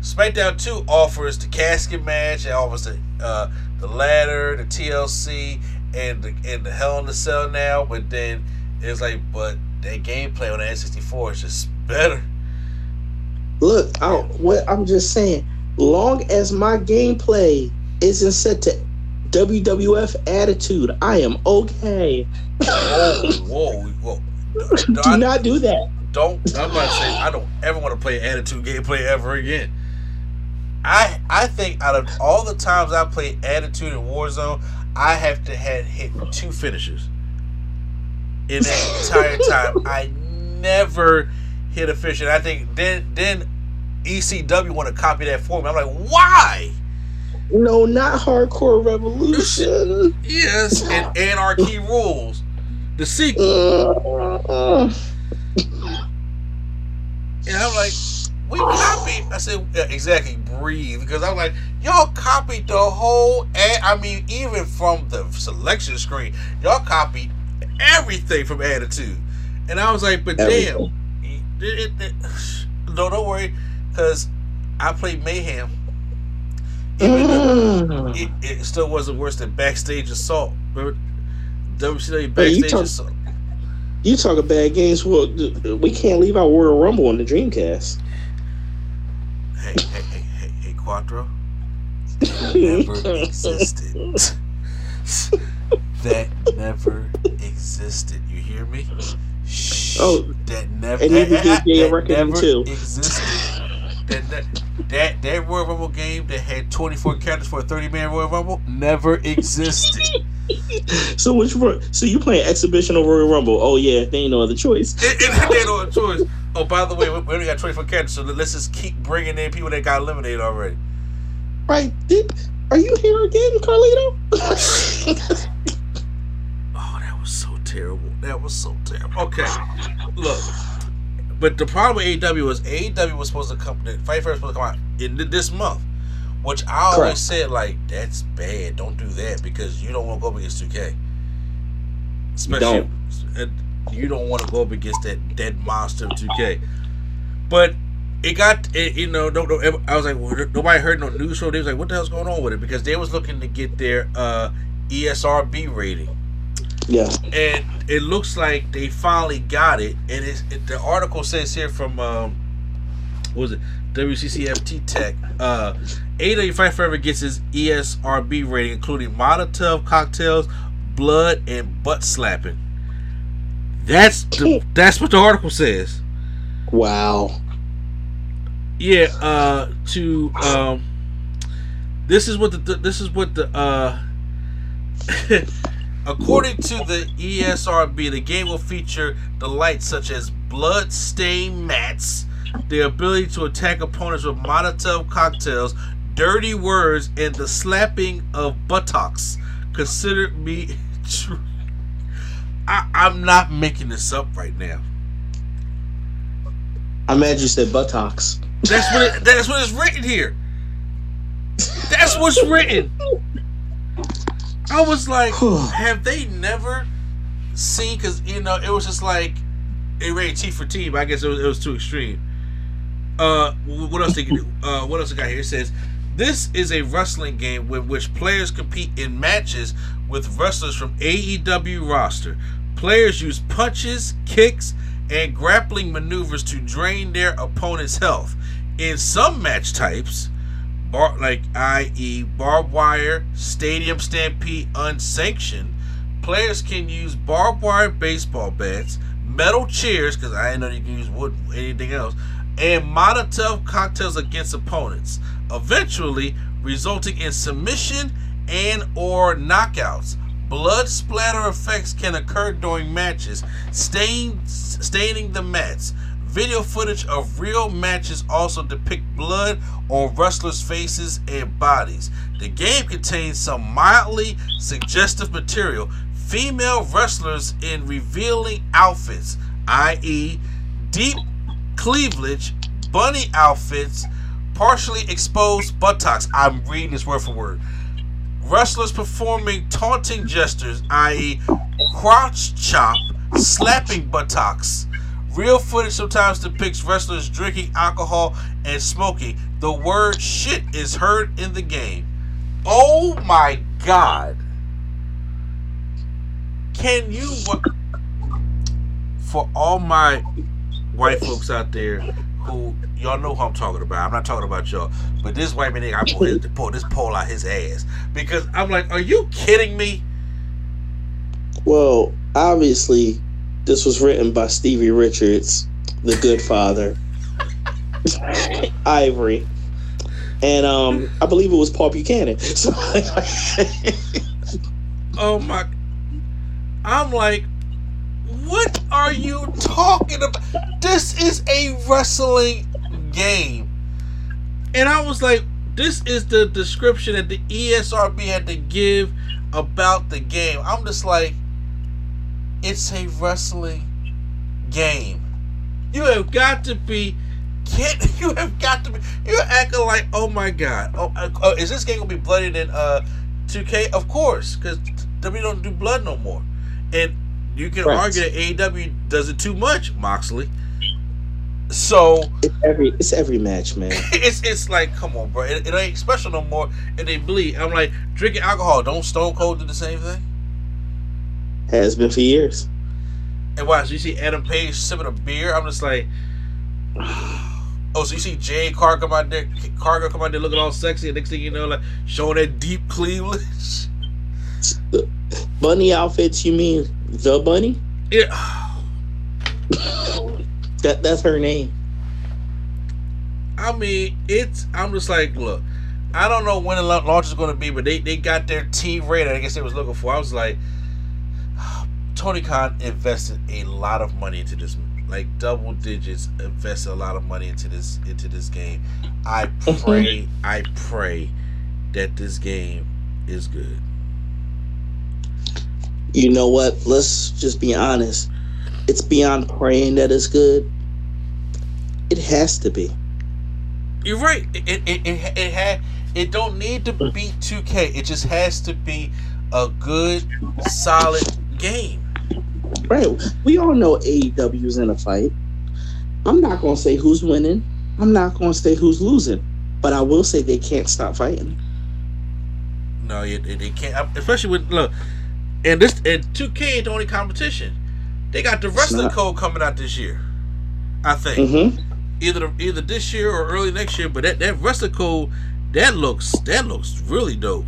SmackDown 2 offers the casket match, it offers the uh, the ladder, the TLC, and the and the Hell in the Cell now. But then it's like, but that gameplay on the N64 is just better. Look, I, what I'm just saying, long as my gameplay isn't set to WWF attitude, I am okay. Whoa, whoa, whoa! do I- not do that. don't I'm not saying I don't ever want to play attitude gameplay ever again. I I think out of all the times I played attitude in Warzone, I have to had hit two finishes In that entire time, I never hit a finish, And I think then then ECW want to copy that for me. I'm like, why? No, not hardcore revolution. Yes, and Anarchy Rulz. The sequel. Uh, And I'm like, we copied. I said, yeah, exactly, breathe. Because I'm like, y'all copied the whole, ad, I mean, even from the selection screen, y'all copied everything from Attitude. And I was like, but Everything. damn, it, it, it, no, don't worry, because I played Mayhem. Even though mm. it, it still wasn't worse than Backstage Assault. Remember WCW Hey, Backstage talk- Assault? you talk of bad games. Well, we can't leave out Royal Rumble on the Dreamcast. Hey, hey, Quattro. never existed. that never existed. You hear me? Shh. Oh, that never. and you that, can get a that record never too. existed. That, that that that Royal Rumble game that had 24 characters for a 30 man Royal Rumble never existed. So which one? So you playing exhibition or Royal Rumble? Oh yeah, they ain't no other choice. it, it, they had no choice. Oh, by the way, we, we only got 24 characters, so let's just keep bringing in people that got eliminated already. Right? Did, are you here again, Carlito? Oh, that was so terrible. That was so terrible. Okay, look. But the problem with AEW was AEW was supposed to come. The Fight Fire was supposed to come out in th- this month, which I always Correct. said like that's bad. Don't do that because you don't want to go up against 2K. Especially, don't. you don't want to go up against that dead monster of 2K. But it got it, you know. No, no, I was like, well, nobody heard no news show. They was like, what the hell's going on with it? Because they was looking to get their uh, ESRB rating yeah. and it looks like they finally got it. And it's, it, the article says here from um, what was it WCCFT Tech? Uh, AEW Fight Forever gets E ESRB rating, including Molotov cocktails, blood, and butt slapping. That's the, that's what the article says. Wow. Yeah. Uh, to um, this is what the, the this is what the uh. According to the ESRB, the game will feature delights such as blood stained mats, the ability to attack opponents with Molotov cocktails, dirty words, and the slapping of buttocks. Consider me true. I, I'm not making this up right now. I'm mad you said buttocks. That's what it, that's what it's written here. That's what's written. I was like, have they never seen? Because you know, it was just like it rated T for T, but I guess it was, it was too extreme. Uh, what else they can do? uh, what else they got here? It says this is a wrestling game with which players compete in matches with wrestlers from AEW roster. Players use punches, kicks, and grappling maneuvers to drain their opponent's health. In some match types, bar, like i.e., barbed wire, stadium stampede, unsanctioned, players can use barbed wire baseball bats, metal chairs, because I didn't know you can use wood, anything else, and Molotov cocktails against opponents, eventually resulting in submission and or knockouts. Blood splatter effects can occur during matches, stain, staining the mats. Video footage of real matches also depict blood on wrestlers' faces and bodies. The game contains some mildly suggestive material. Female wrestlers in revealing outfits, i.e., deep cleavage, bunny outfits, partially exposed buttocks. I'm reading this word for word. Wrestlers performing taunting gestures, i.e., crotch chop, slapping buttocks. Real footage sometimes depicts wrestlers drinking alcohol and smoking. The word shit is heard in the game. Oh my god. Can you for all my white folks out there who y'all know who I'm talking about. I'm not talking about y'all, but this white man, I pull, pull this pole out his ass because I'm like, are you kidding me? Well, obviously, this was written by Stevie Richards, the good father, Ivory, and um, I believe it was Bull Buchanan. So, Oh my! I'm like, What are you talking about? This is a wrestling game. And I was like, this is the description that the ESRB had to give about the game. I'm just like, it's a wrestling game. You have got to be kid. You have got to be. You're acting like, oh my god. Oh, uh, uh, is this game gonna be bloodier than uh 2K? Of course, because W don't do blood no more. And you can Right. argue that AEW does it too much, Moxley. So It's every it's every match, man. it's it's like, come on, bro. It, it ain't special no more, and they bleed. I'm like, drinking alcohol. Don't Stone Cold do the same thing? Has been for years. And watch, you see Adam Page sipping a beer. I'm just like, oh, so you see Jay Carr come out there, Cargo come out there looking all sexy, and next thing you know, like showing that deep cleavage. Bunny outfits, you mean the bunny? Yeah. That that's her name. I mean, it's. I'm just like, look, I don't know when the launch is going to be, but they, they got their T rated. I guess they was looking for. I was like, Tony Khan invested a lot of money into this, like double digits. Invested a lot of money into this into this game. I mhm. pray, I pray that this game is good. You know what? Let's just be honest. It's beyond praying that it's good. It has to be. You're right. It it it, it, it had it don't need to beat 2K. It just has to be a good, solid game. Right. We all know AEW's in a fight. I'm not gonna say who's winning. I'm not gonna say who's losing. But I will say they can't stop fighting. No, you, they can't. Especially with look, and this and 2K ain't the only competition. They got the wrestling code coming out this year. I think Mm-hmm. either either this year or early next year. But that that wrestling code that looks that looks really dope.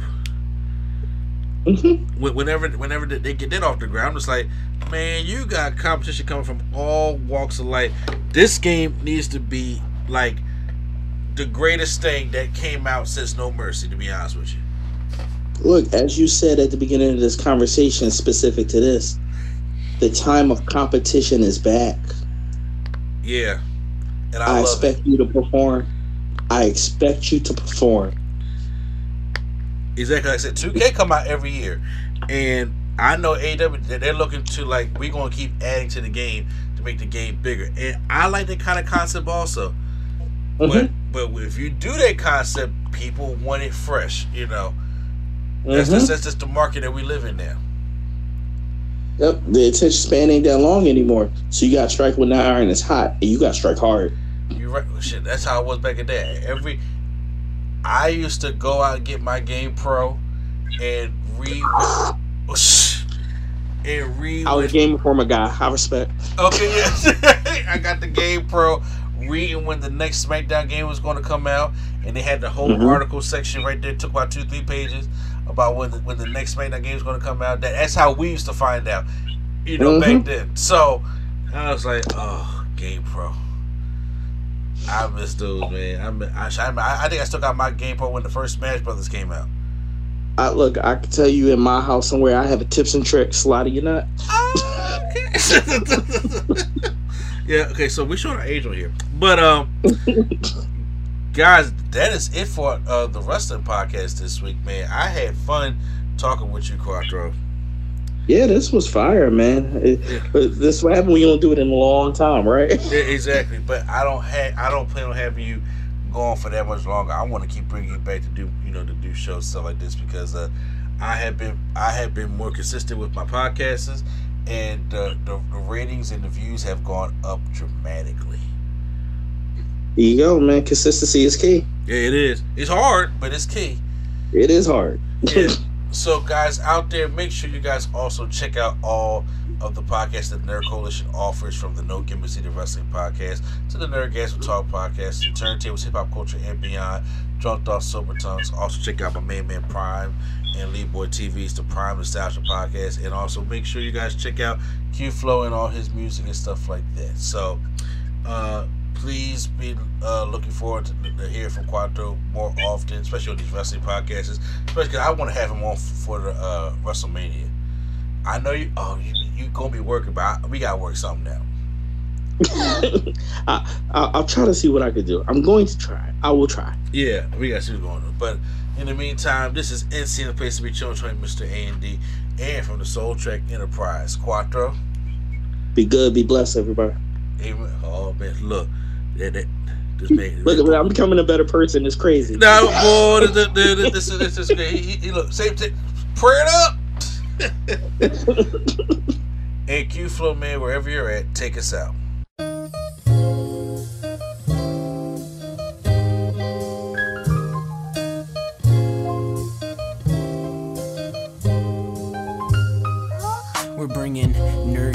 Mm-hmm. Whenever whenever they get that off the ground, I'm just like, man, you got competition coming from all walks of life. This game needs to be like the greatest thing that came out since No Mercy. To be honest with you. Look, as you said at the beginning of this conversation, specific to this, the time of competition is back. Yeah, and I, I, expect it. you to perform. I expect you to perform. Exactly like I said, 2K come out every year, and I know AW they're looking to like we're gonna keep adding to the game to make the game bigger, and I like that kind of concept also. But Mhm. but if you do that concept, people want it fresh. You know, that's Mhm. just that's just the market that we live in now. Yep, the attention span ain't that long anymore. So you got to strike when the iron is hot, and you got to strike hard. You right? Shit, that's how it was back in the day. Every I used to go out and get my Game Pro and read and read. I was with- a Game Informer guy. I respect. Okay, yeah. I got the Game Pro reading when the next SmackDown game was going to come out, and they had the whole Mhm. article section right there. It took about two, three pages about when the, when the next SmackDown game was going to come out. That, that's how we used to find out, you know, back Mhm. then. So I was like, oh, Game Pro. I miss those, man. I, I, I, I think I still got my Game Pro when the first Smash Brothers came out. I look. I can tell you in my house somewhere. I have a tips and tricks. Slide of your nut. Oh, okay. yeah, okay, so we showing our age on here. But um guys, that is it for uh the wrestling podcast this week, man. I had fun talking with you, Quattro. Yeah, this was fire, man. It, Yeah. this what happened when you don't do it in a long time, right? Yeah, exactly. But I don't have I don't plan on having you going for that much longer. I want to keep bringing you back to do you know to do shows stuff like this because uh I have been I have been more consistent with my podcasts and the, the the ratings and the views have gone up dramatically. There you go, man. Consistency is key. Yeah, it is. It's hard, but it's key. It is hard. Yeah. so, guys out there, make sure you guys also check out all of the podcasts that Nerd Coalition offers from the No Gimmicks Needed Wrestling Podcast to the Nerd Gas Talk Podcast to Turntables, Hip Hop Culture, and Beyond, Drunk Off Sober Tongues. Also, check out my main man Prime and Lead Boy TV's The Prime Nostalgia Podcast. And also, make sure you guys check out Q Flow and all his music and stuff like that. So, uh, please be uh, looking forward to, to hear from Quattro more often, especially on these wrestling podcasts. Especially I want to have him on for the uh, WrestleMania. I know you. Oh, you, you gonna be working, but we gotta work something out. I, I, I'll try to see what I could do. I'm going to try. I will try. Yeah, we got to see what's going on. But in the meantime, this is NC the place to be chilling, Mr. A and D, and from the Soul Trek Enterprise. Quattro. Be good. Be blessed, everybody. Amen. Oh man, look, that, that this man. Look, I'm becoming a better person. It's crazy. No, boy, this, this, this, is this is great. He, he, he look, same thing. Pray it up. and Q Flow man, wherever you're at, take us out. We're bringing